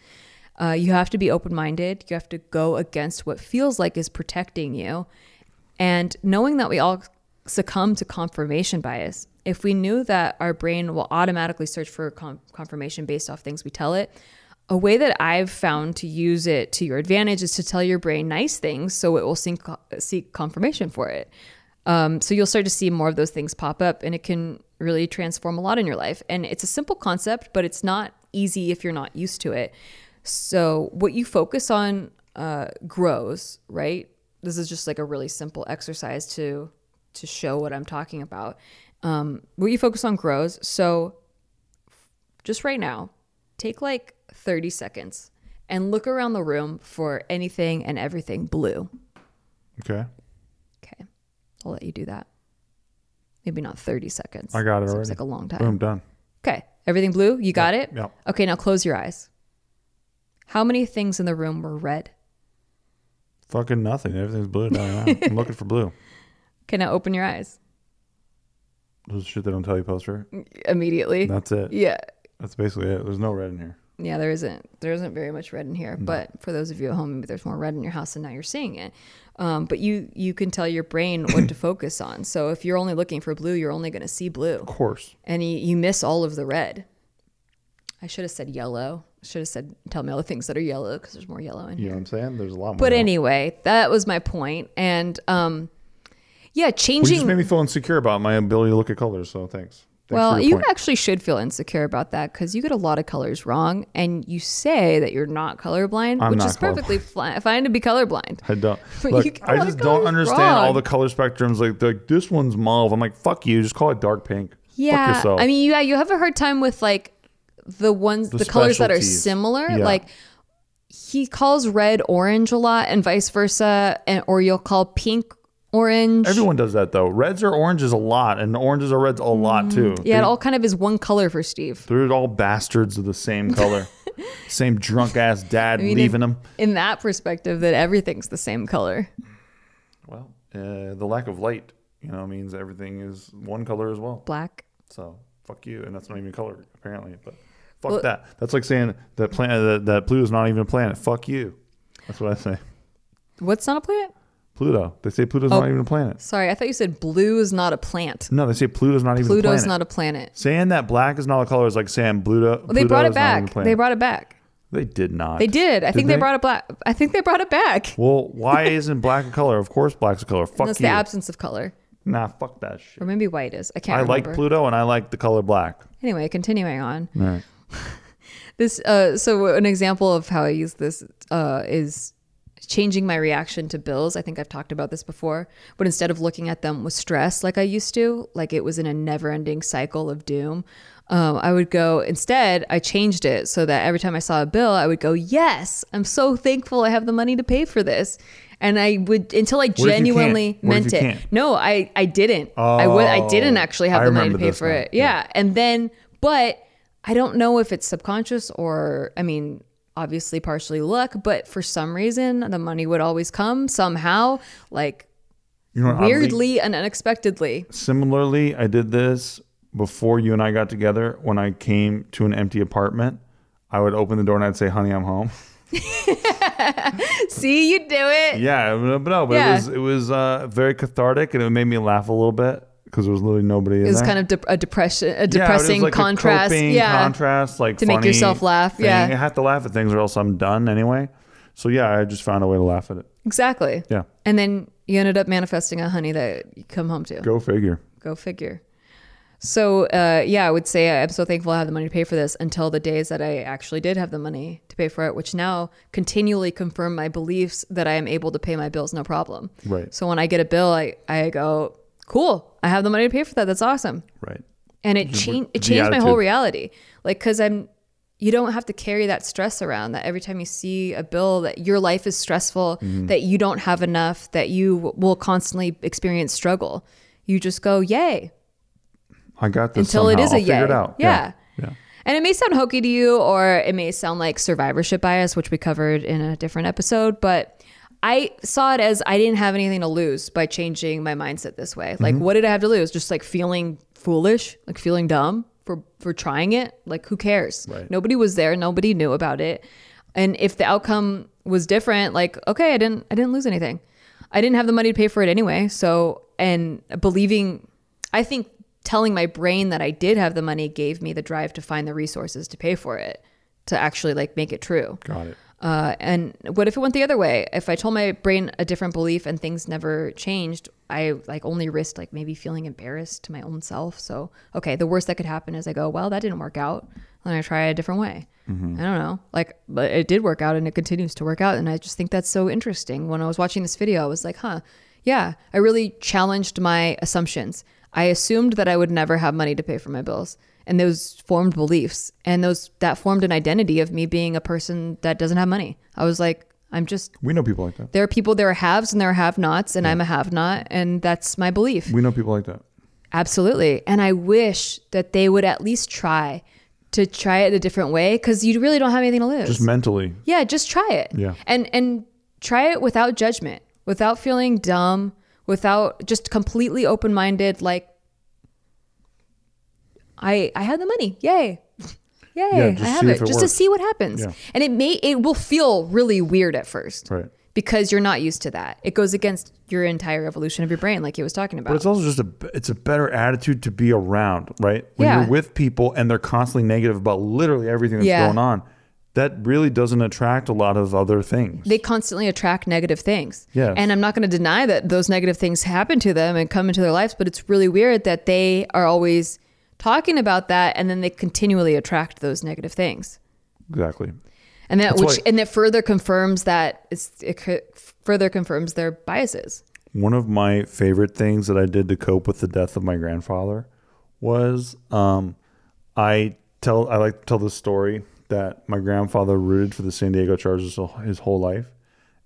Uh, you have to be open minded. You have to go against what feels like is protecting you. And knowing that we all succumb to confirmation bias, if we knew that our brain will automatically search for con- confirmation based off things we tell it, a way that I've found to use it to your advantage is to tell your brain nice things so it will seek, seek confirmation for it. Um, so you'll start to see more of those things pop up and it can really transform a lot in your life. And it's a simple concept, but it's not easy if you're not used to it. So what you focus on uh, grows, right? This is just like a really simple exercise to to show what I'm talking about. Um, what you focus on grows. So just right now, take like 30 seconds and look around the room for anything and everything blue. Okay. Okay. I'll let you do that. Maybe not 30 seconds. I got it Seems already. like a long time. Boom, done. Okay. Everything blue? You got it? Yep. Okay, now close your eyes. How many things in the room were red? Fucking nothing. Everything's blue. No, no. I'm looking for blue. Okay, now open your eyes Those shit they don't tell you poster. immediately. That's it. Yeah. That's basically it. There's no red in here. Yeah, there isn't. There isn't very much red in here. But for those of you at home, maybe there's more red in your house, and now you're seeing it. Um, but you you can tell your brain what to focus on. So if you're only looking for blue, you're only going to see blue, Of course. and you, you miss all of the red. I should have said yellow. Should have said tell me all the things that are yellow because there's more yellow in You here. know what I'm saying? There's a lot more. But now. anyway, that was my point. And um, yeah, Well, you changing. just made me feel insecure about my ability to look at colors. So thanks. Thanks well, you point. actually should feel insecure about that because you get a lot of colors wrong, and you say that you're not colorblind, I'm which not is perfectly fi- fine to be colorblind. I don't. Look, you get a I just don't understand wrong. all the color spectrums. Like, like this one's mauve. I'm like, fuck you. Just call it dark pink. Fuck Yeah, yourself. I mean, yeah, you have a hard time with like the ones, the, colors that are similar. Yeah. Like he calls red orange a lot, and vice versa, and or you'll call pink orange. Everyone does that though. Reds are oranges a lot, and oranges are reds a lot too. Mm, yeah, it all kind of is one color for Steve. They're all bastards of the same color. same drunk ass dad mean, leaving them. In that perspective, that everything's the same color. Well, uh, the lack of light, you know, means everything is one color as well. Black. So fuck you, and that's not even color apparently. But fuck Well- that. That's like saying that planet that, that Pluto's not even a planet. Fuck you. That's what I say. What's not a plant? Pluto. They say Pluto's Oh. not even a planet. Sorry, I thought you said blue is not a plant. No, they say Pluto's not even a Pluto's planet. not a planet. Saying that black is not a color is like saying Pluto. Well, they brought it back. They brought it back. They did not. They did. I think they? they? brought it back. I think they brought it back. Well, why isn't black a color? Of course, black's a color. Fuck That's you. the absence of color, nah, fuck that shit. or maybe white is. I can't I remember. like Pluto and I like the color black. Anyway, continuing on. All right. This uh so an example of how I use this uh is changing my reaction to bills. I think I've talked about this before, but instead of looking at them with stress like I used to, like it was in a never-ending cycle of doom, um, I would go instead. I changed it so that every time I saw a bill, I would go, "Yes, I'm so thankful I have the money to pay for this." And I would until I if you can't? genuinely meant it. can't? No, I I didn't. I would I didn't Oh, actually have I the money to pay for now. it. Yeah. And then but I don't know if it's subconscious or I mean obviously partially luck, but for some reason the money would always come somehow like You know, oddly- weirdly and unexpectedly. Similarly, I did this before you and I got together. When I came to an empty apartment, I would open the door and I'd say, "Honey, I'm home." See, you do it. Yeah, but no, but Yeah. it was it was uh, very cathartic and it made me laugh a little bit because there was literally nobody in It was there. kind of de- a depression, a Yeah, it was depressing like contrast. coping yeah. contrast, like To make yourself laugh, thing. yeah. I have to laugh at things or else I'm done anyway. So yeah, I just found a way to laugh at it. Exactly. Yeah, And then you ended up manifesting a honey that you come home to. go figure. Go figure. So uh, yeah, I would say I'm so thankful I have the money to pay for this until the days that I actually did have the money to pay for it, which now continually confirm my beliefs that I am able to pay my bills no problem. Right. So when I get a bill, I, I go, cool, I have the money to pay for that. That's awesome. Right. And it changed it changed my whole reality. Like cuz I'm you don't have to carry that stress around that every time you see a bill that your life is stressful, Mm-hmm. that you don't have enough, that you will constantly experience struggle. You just go, "Yay." I got this until it somehow. is a I'll figure yay. it out. Yeah. yeah. And it may sound hokey to you, or it may sound like survivorship bias, which we covered in a different episode. But I saw it as I didn't have anything to lose by changing my mindset this way. Like, Mm-hmm. what did I have to lose? Just like feeling foolish, like feeling dumb for for trying it. Like, who cares? Right. Nobody was there. Nobody knew about it. And if the outcome was different, like, okay, I didn't I didn't lose anything. I didn't have the money to pay for it anyway. So, and believing, I think telling my brain that I did have the money gave me the drive to find the resources to pay for it, to actually like make it true. Got it. Uh, and what if it went the other way? If I told my brain a different belief and things never changed, I like only risked like maybe feeling embarrassed to my own self. So okay, the worst that could happen is I go, well, that didn't work out, and I try a different way. I don't know, like, but it did work out, and it continues to work out, and I just think that's so interesting. When I was watching this video, I was like, huh, yeah, I really challenged my assumptions. I assumed that I would never have money to pay for my bills and those formed beliefs and those that formed an identity of me being a person that doesn't have money. I was like, I'm just We know people like that. there are people there are haves and there are have nots and I'm a have not and that's my belief. We know people like that. Absolutely. And I wish that they would at least try to try it a different way because you really don't have anything to lose. Just mentally. Yeah, just try it. Yeah. And and try it without judgment, without feeling dumb, without just completely open-minded like I I had the money. Yay. Yay. Yeah, I have it. it just to see what happens. Yeah. And it may it will feel really weird at first. Right. because you're not used to that. It goes against your entire evolution of your brain, like he was talking about. But it's also just a it's a better attitude to be around, right? When Yeah. you're with people and they're constantly negative about literally everything that's Yeah. going on, that really doesn't attract a lot of other things. they constantly attract negative things. Yeah. And I'm not going to deny that those negative things happen to them and come into their lives, but it's really weird that they are always talking about that and then they continually attract those negative things. exactly. And that That's which why- and that further confirms that it's, it further confirms their biases. One of my favorite things that I did to cope with the death of my grandfather was um, I tell I like to tell the story that my grandfather rooted for the San Diego Chargers his whole life,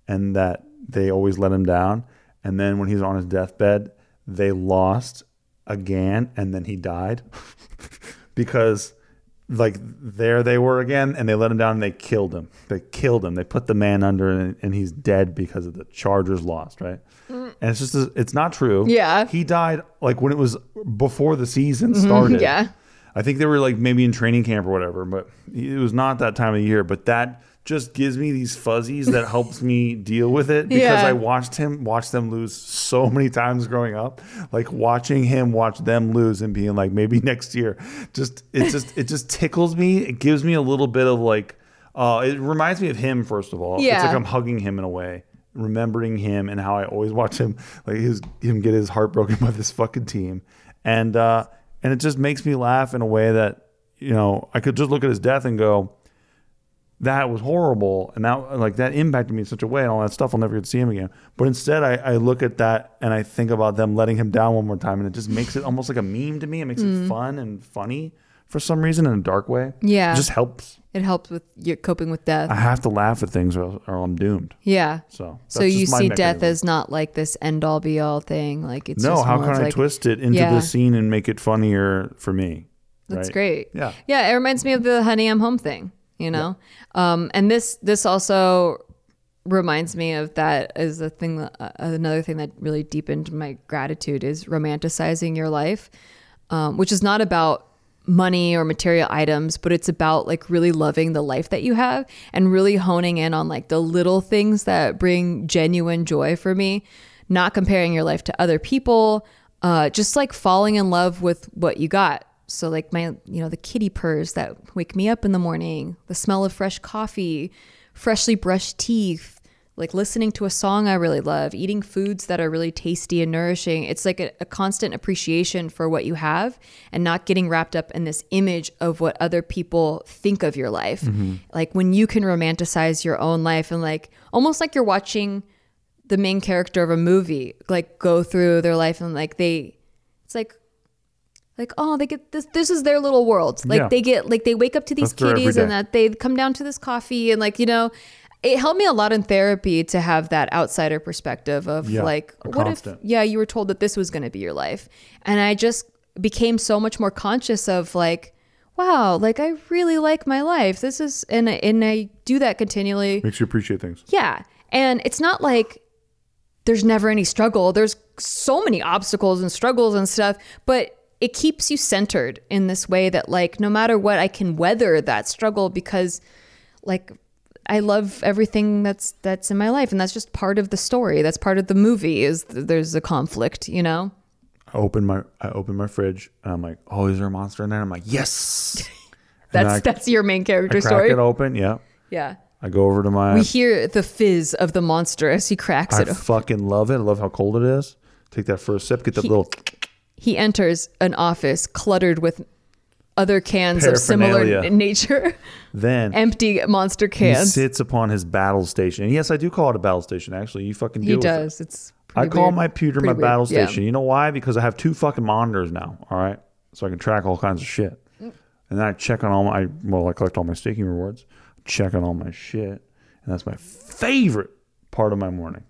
and that they always let him down. And then when he's on his deathbed, they lost again, and then he died. Because like there they were again and they let him down and they killed him. They killed him. They put the man under and, and he's dead because of the chargers lost right? Mm. And it's just it's not true. Yeah. he died like when it was before the season mm-hmm. started. Yeah. i think they were like maybe in training camp or whatever but it was not that time of year but that just gives me these fuzzies that helps me deal with it because Yeah. i watched him watch them lose so many times growing up. Like watching him watch them lose and being like maybe next year. Just it just it just tickles me. It gives me a little bit of like uh it reminds me of him first of all. It's Yeah. like i'm hugging him in a way remembering him and how i always watch him like his him get his heart broken by this fucking team. And uh and it just makes me laugh in a way that you know i could just look at his death and go that was horrible and that like that impacted me in such a way and all that stuff i'll never get to see him again but instead I, I look at that and i think about them letting him down one more time and it just makes it almost like a meme to me it makes it mm. fun and funny for some reason in a dark way Yeah. it just helps It helps with your coping with death. i have to laugh at things or, or i'm doomed yeah. so So you just my see death mechanism. as not like this end all be all thing. Like it's no how can i like, twist it into Yeah. the scene and make it funnier for me That's right? great. Yeah. Yeah, it reminds me of the honey I'm home thing, you know? Um and this this also reminds me of that is a thing that, uh, another thing that really deepened my gratitude is romanticizing your life. Um, which is not about money or material items, but it's about like really loving the life that you have and really honing in on like the little things that bring genuine joy for me, not comparing your life to other people, uh, just like falling in love with what you got. So like my, you know, the kitty purrs that wake me up in the morning, the smell of fresh coffee, freshly brushed teeth, like listening to a song I really love, eating foods that are really tasty and nourishing. It's like a, a constant appreciation for what you have and not getting wrapped up in this image of what other people think of your life. Mm-hmm. Like when you can romanticize your own life and like almost like you're watching the main character of a movie like go through their life and like they it's like like oh they get this this is their little world like Yeah. they get like they wake up to these That's kitties and that they come down to this coffee and like you know it helped me a lot in therapy to have that outsider perspective of Yeah, like what constant. if yeah you were told that this was going to be your life and i just became so much more conscious of like wow like i really like my life this is and I- and i do that continually makes you appreciate things yeah. And it's not like there's never any struggle. There's so many obstacles and struggles and stuff, but it keeps you centered in this way that like no matter what I can weather that struggle because like I love everything that's that's in my life and that's just part of the story. That's part of the movie is th- there's a conflict, you know? I open my I open my fridge and I'm like, oh, is there a monster in there? I'm like, yes. That's I- that's your main I character crack story. it open. Yeah. Yeah. I go over to my. We hear the fizz of the monster as he cracks I it. I fucking love it. I love how cold it is. Take that first sip. Get that little. He enters an office cluttered with other cans of similar n- nature, Then empty monster cans. he sits upon his battle station. And yes, I do call it a battle station. Actually, you fucking He deal it. does. It's I call weird. my computer Pretty my weird. battle Yeah. station. You know why? Because I have two fucking monitors now. All right, so I can track all kinds of shit. And then I check on all my. Well, I collect all my staking rewards. Check on all my shit, and that's my favorite part of my morning.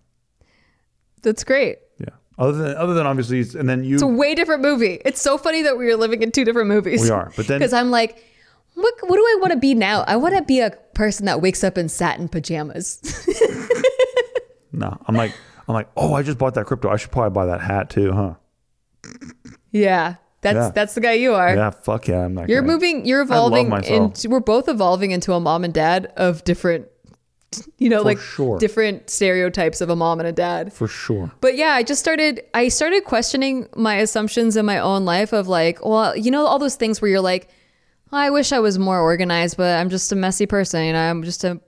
That's great. Other than other than obviously, and then you. It's a way different movie. It's so funny that we are living in two different movies. We are, but then- because I'm like, what? What do I want to be now? I want to be a person that wakes up in satin pajamas. no, I'm like I'm like, oh, I just bought that crypto. I should probably buy that hat too, huh? yeah, that's Yeah. that's the guy you are. Yeah, fuck yeah, I'm that You're guy. moving. You're evolving into. We're both evolving into a mom and dad of different you know, For like sure. different stereotypes of a mom and a dad. For sure. But yeah, I just started I started questioning my assumptions in my own life of like, well, you know all those things where you're like, I wish I was more organized, but I'm just a messy person, you know, I'm just a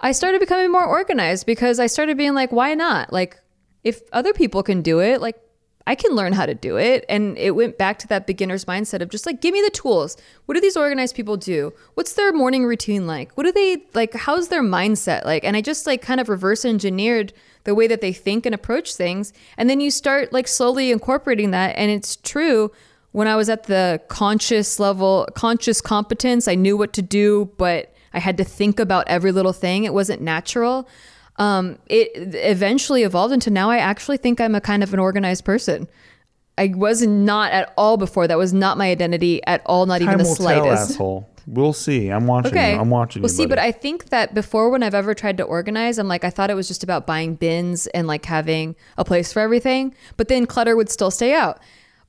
I started becoming more organized because I started being like, why not? Like if other people can do it, like I can learn how to do it. And it went back to that beginner's mindset of just like, give me the tools. What do these organized people do? What's their morning routine like? What do they like? How's their mindset like? And I just like kind of reverse engineered the way that they think and approach things. And then you start like slowly incorporating that. And it's true. When I was at the conscious level, conscious competence, I knew what to do, but I had to think about every little thing. It wasn't natural um, it eventually evolved into now I actually think I'm a kind of an organized person. I was not at all before. That was not my identity at all, not even Time the will tell, asshole. We'll see. I'm watching Okay. you. I'm watching well, you. see, but. I think that before, when I've ever tried to organize, I'm like, I thought it was just about buying bins and like having a place for everything, but then clutter would still stay out.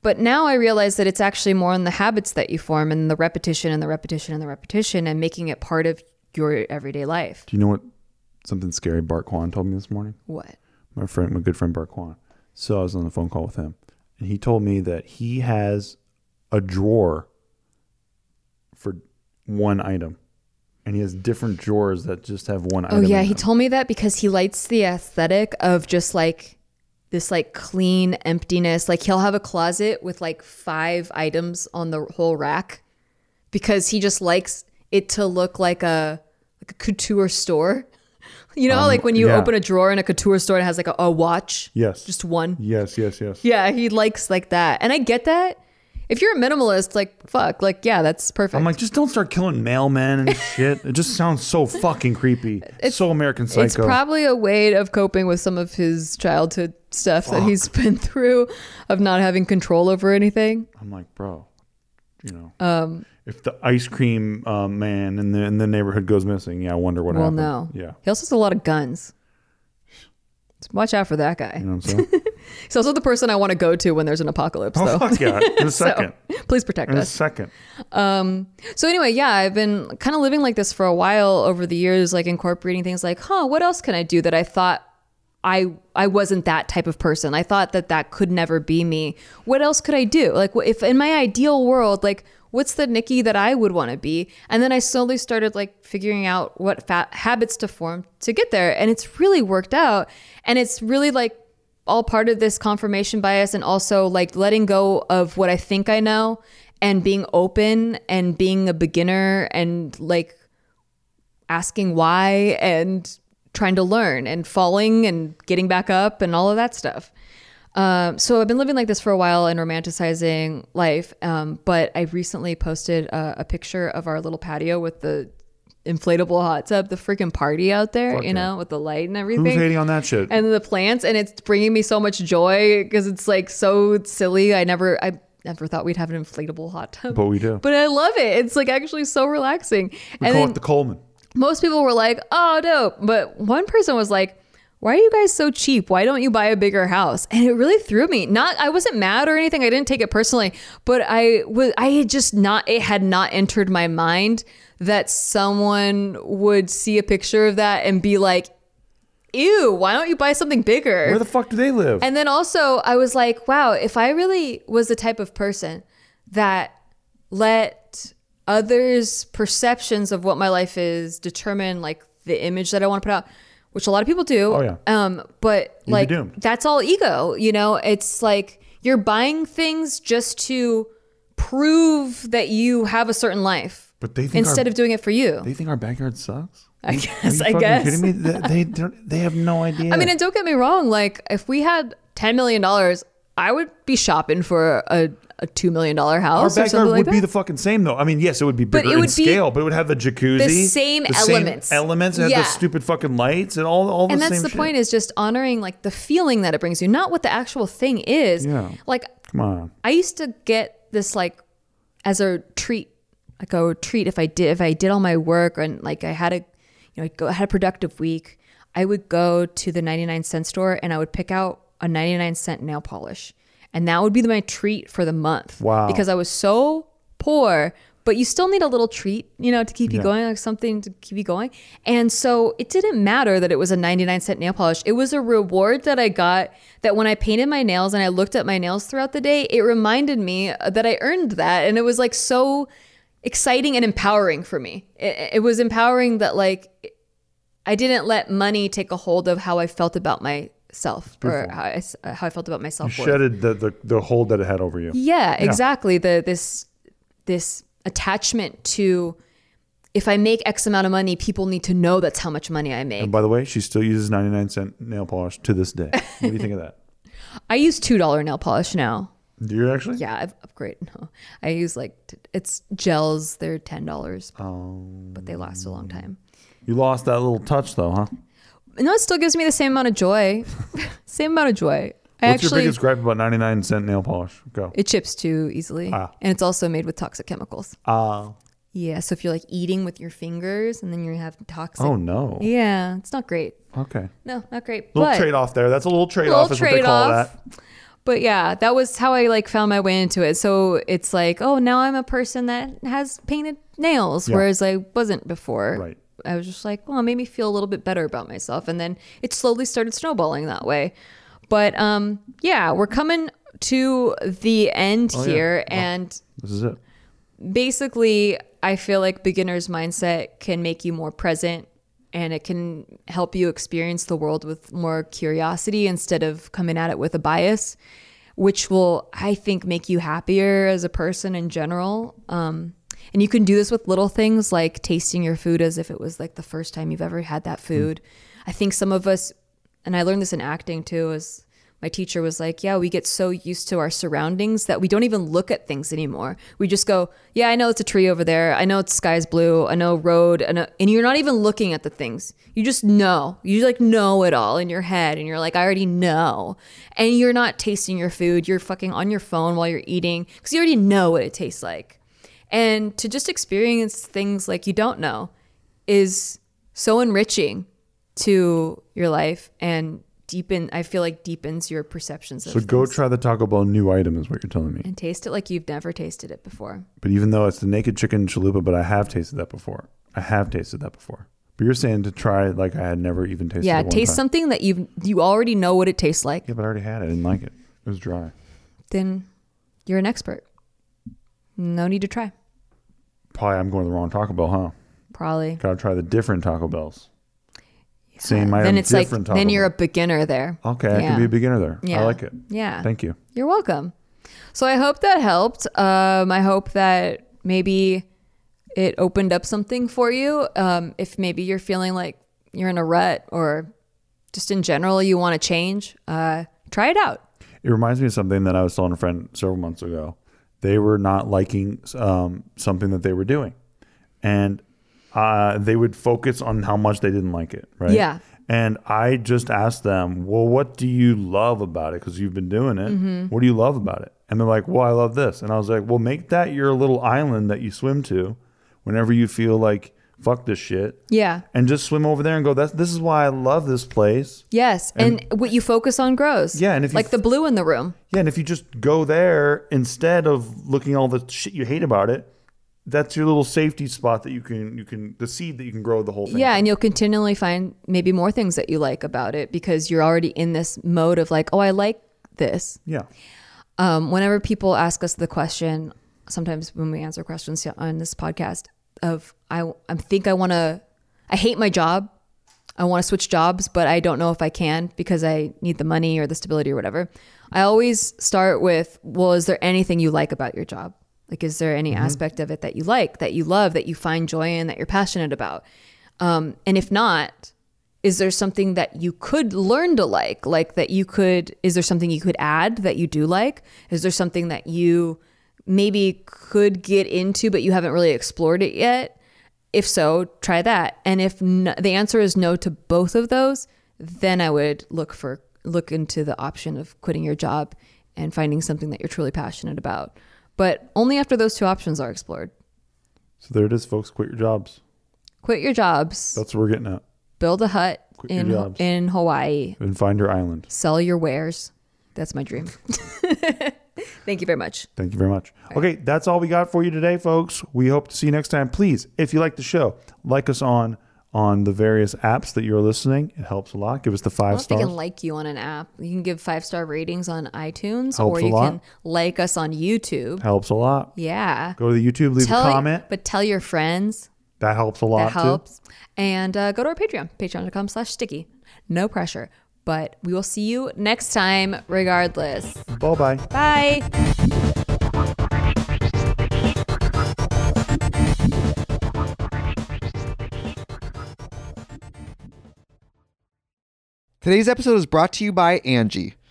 But now I realize that it's actually more on the habits that you form and the repetition and the repetition and the repetition and making it part of your everyday life. Do you know what something scary Bart Kwan told me this morning? What? My friend, my good friend Bart Kwan. So I was on the phone call with him, and he told me that he has a drawer for one item, and he has different drawers that just have one Oh item. Oh yeah, he them. told me that because he likes the aesthetic of just like this like clean emptiness. Like he'll have a closet with like five items on the whole rack because he just likes it to look like a like a couture store. You know, how, like when you yeah. open a drawer in a couture store, it has like a, a watch. Yes. Just one. yes, yes, yes. Yeah, he likes like that, and I get that. If you're a minimalist, like fuck, like yeah, that's perfect. I'm like, just don't start killing mailmen and shit. It just sounds so fucking creepy. It's so American Psycho. It's probably a way of coping with some of his childhood stuff that he's been through of not having control over anything. I'm like, bro, you know, Um, if the ice cream uh, man in the in the neighborhood goes missing, yeah, I wonder what well, happened. no. Yeah. He also has a lot of guns. So watch out for that guy. You know what I'm saying? He's also the person I want to go to when there's an apocalypse, oh, though. fuck yeah. In a So, second. please protect us. In a second. So anyway, yeah, I've been kind of living like this for a while over the years, like incorporating things like, huh, what else can I do that I thought I I wasn't that type of person. I thought that that could never be me. What else could I do? Like, if in my ideal world, like, what's the Nikki that I would want to be? And then I slowly started like figuring out what habits to form to get there, and it's really worked out. And it's really like all part of this confirmation bias, and also like letting go of what I think I know, and being open and being a beginner, and like asking why and trying to learn and falling and getting back up and all of that stuff. Um, so I've been living like this for a while and romanticizing life. Um, but I recently posted a, a picture of our little patio with the inflatable hot tub, the freaking party out there, Fuck you yeah. know, with the light and everything. Who's hating on that shit? and the plants and it's bringing me so much joy because it's like so silly i never i never thought we'd have an inflatable hot tub But we do. but i love it it's like actually so relaxing we and call it the Coleman. most people were like oh dope but one person was like why are you guys so cheap? Why don't you buy a bigger house? And it really threw me. Not i wasn't mad or anything. I didn't take it personally but i was i had just not it had not entered my mind that someone would see a picture of that and be like ew why don't you buy something bigger? Where the fuck do they live? and then also, I was like, wow, if I really was the type of person that let others' perceptions of what my life is determine like the image that I want to put out, which a lot of people do. Oh, yeah. Um, but be like that's all ego, you know? It's like you're buying things just to prove that you have a certain life But they think instead our, of doing it for you. they think our backyard sucks. I Are guess. you I guess. kidding me? They, they don't. They have no idea. I mean, and don't get me wrong. Like, if we had ten million dollars, I would be shopping for a, a two million dollar house or backyard would like be the fucking same though. I mean, yes, it would be bigger But it in would be scale, but it would have the jacuzzi, the same elements. elements, and have Yeah. the stupid fucking lights and all all the and same that's the shit. point is just honoring like the feeling that it brings you, not what the actual thing is. Yeah. Like Come on. I used to get this like as a treat, like a treat if I did if I did all my work and like I had a you know I had a productive week. I would go to the 99 cent store and I would pick out a 99 cent nail polish. And that would be my treat for the month. Wow. Because I was so poor, but you still need a little treat, you know, to keep you Yeah. going, like something to keep you going. And so it didn't matter that it was a 99 cent nail polish. It was a reward that I got that when I painted my nails and I looked at my nails throughout the day, it reminded me that I earned that. And it was like so exciting and empowering for me. It, it was empowering that like I didn't let money take a hold of how I felt about myself or how I, s- uh, how I felt about You myself. shedded the, the, the hold that it had over you. Yeah, exactly. The this this attachment to if I make X amount of money, people need to know that's how much money I make. And by the way, she still uses 99 cent nail polish to this day. What do you think of that? I use two dollar nail polish now. Do you actually? Yeah, I've upgraded. No, I use like it's gels. They're ten dollars, Oh. but they last a long time. You lost that little touch though, huh? No, it still gives me the same amount of joy. same amount of joy. I What's your actually biggest gripe about 99 cent nail polish? Go. it chips too easily, Ah. and it's also made with toxic chemicals. Uh, Yeah, so if you're like eating with your fingers and then you have toxic. oh no. Yeah, it's not great. Okay. No, not great. Little but, trade off there. That's a little trade off, Little is what they call trade-off. that. but yeah, that was how I like found my way into it. So it's like, oh, now I'm a person that has painted nails, Yeah. whereas I wasn't before. Right. I was just like, well, it made me feel a little bit better about myself, and then it slowly started snowballing that way. But um, yeah, we're coming to the end Oh, yeah. here, and This is it. basically i feel like beginner's mindset can make you more present and it can help you experience the world with more curiosity instead of coming at it with a bias which will i think make you happier as a person in general um, and you can do this with little things like tasting your food as if it was like the first time you've ever had that hmm. food i think some of us and i learned this in acting too is my teacher was like, Yeah, we get so used to our surroundings that we don't even look at things anymore. We just go, Yeah, I know it's a tree over there. I know it's sky's blue. I know road. I know, and you're not even looking at the things. You just know. You like know it all in your head. And you're like, I already know. And you're not tasting your food. You're fucking on your phone while you're eating because you already know what it tastes like. And to just experience things like you don't know is so enriching to your life and deepen I feel like deepens your perceptions of So go things. try the Taco Bell new item is what you're telling me. and taste it like you've never tasted it before. But even though it's the naked chicken chalupa, but I have tasted that before. I have tasted that before. But you're saying to try it like I had never even tasted yeah, it one taste time. something that you you already know what it tastes like. Yeah, but I already had it. I didn't like it. It was dry. Then you're an expert. No need to try. Probably I'm going to the wrong Taco Bell, huh? Probably. Gotta try the different Taco Bells. Same item, then it's like Taco then you're a beginner there. Okay, I Yeah. can be a beginner there. Yeah. I like it. Yeah. Thank you. You're welcome. So I hope that helped. Um, I hope that maybe it opened up something for you. Um, if maybe you're feeling like you're in a rut or just in general you want to change, uh, try it out. It reminds me of something that I was telling a friend several months ago. They were not liking um, something that they were doing, and uh, they would focus on how much they didn't like it. Right? Yeah. And I just asked them, "Well, what do you love about it? Because you've been doing it. Mm-hmm. What do you love about it?" And they're like, "Well, I love this." And I was like, "Well, make that your little island that you swim to, whenever you feel like fuck this shit." Yeah. And just swim over there and go. That's this is why I love this place. Yes. And, what you focus on grows. Yeah, and if you like the blue in the room. Yeah, and if you just go there instead of looking all the shit you hate about it, that's your little safety spot that you can you can the seed that you can grow the whole thing. Yeah, from. and you'll continually find maybe more things that you like about it because you're already in this mode of like, oh, I like this. yeah. um, whenever people ask us the question, sometimes when we answer questions on this podcast of I, I think I want to, I hate my job. I want to switch jobs, but I don't know if I can because I need the money or the stability or whatever. I always start with, well, is there anything you like about your job? Like, is there any aspect of it that you like, that you love, that you find joy in, that you're passionate about? Um, and if not, is there something that you could learn to like like that you could is there something you could add that you do like is there something that you maybe could get into but you haven't really explored it yet if so try that and if no, the answer is no to both of those then i would look for look into the option of quitting your job and finding something that you're truly passionate about but only after those two options are explored So there it is, folks. Quit your jobs. quit your jobs That's what we're getting at. build a hut Quit in in hawaii And find your island. sell your wares. That's my dream. Thank you very much. Thank you very much. Okay, that's all we got for you today, folks. We hope to see you next time. Please, if you like the show, like us on on the various apps that you're listening. It helps a lot. Give us the five if they can like you on an app. You can give five star ratings on iTunes, Helps or a you lot. can like us on YouTube. helps a lot. Yeah. Go to the YouTube, leave Tell a comment. but tell your friends. that helps a lot That helps. And uh, go to our Patreon, patreon.com slash stikki. No pressure. But we will see you next time, regardless. too. Bye bye. Bye. Today's episode is brought to you by Angi.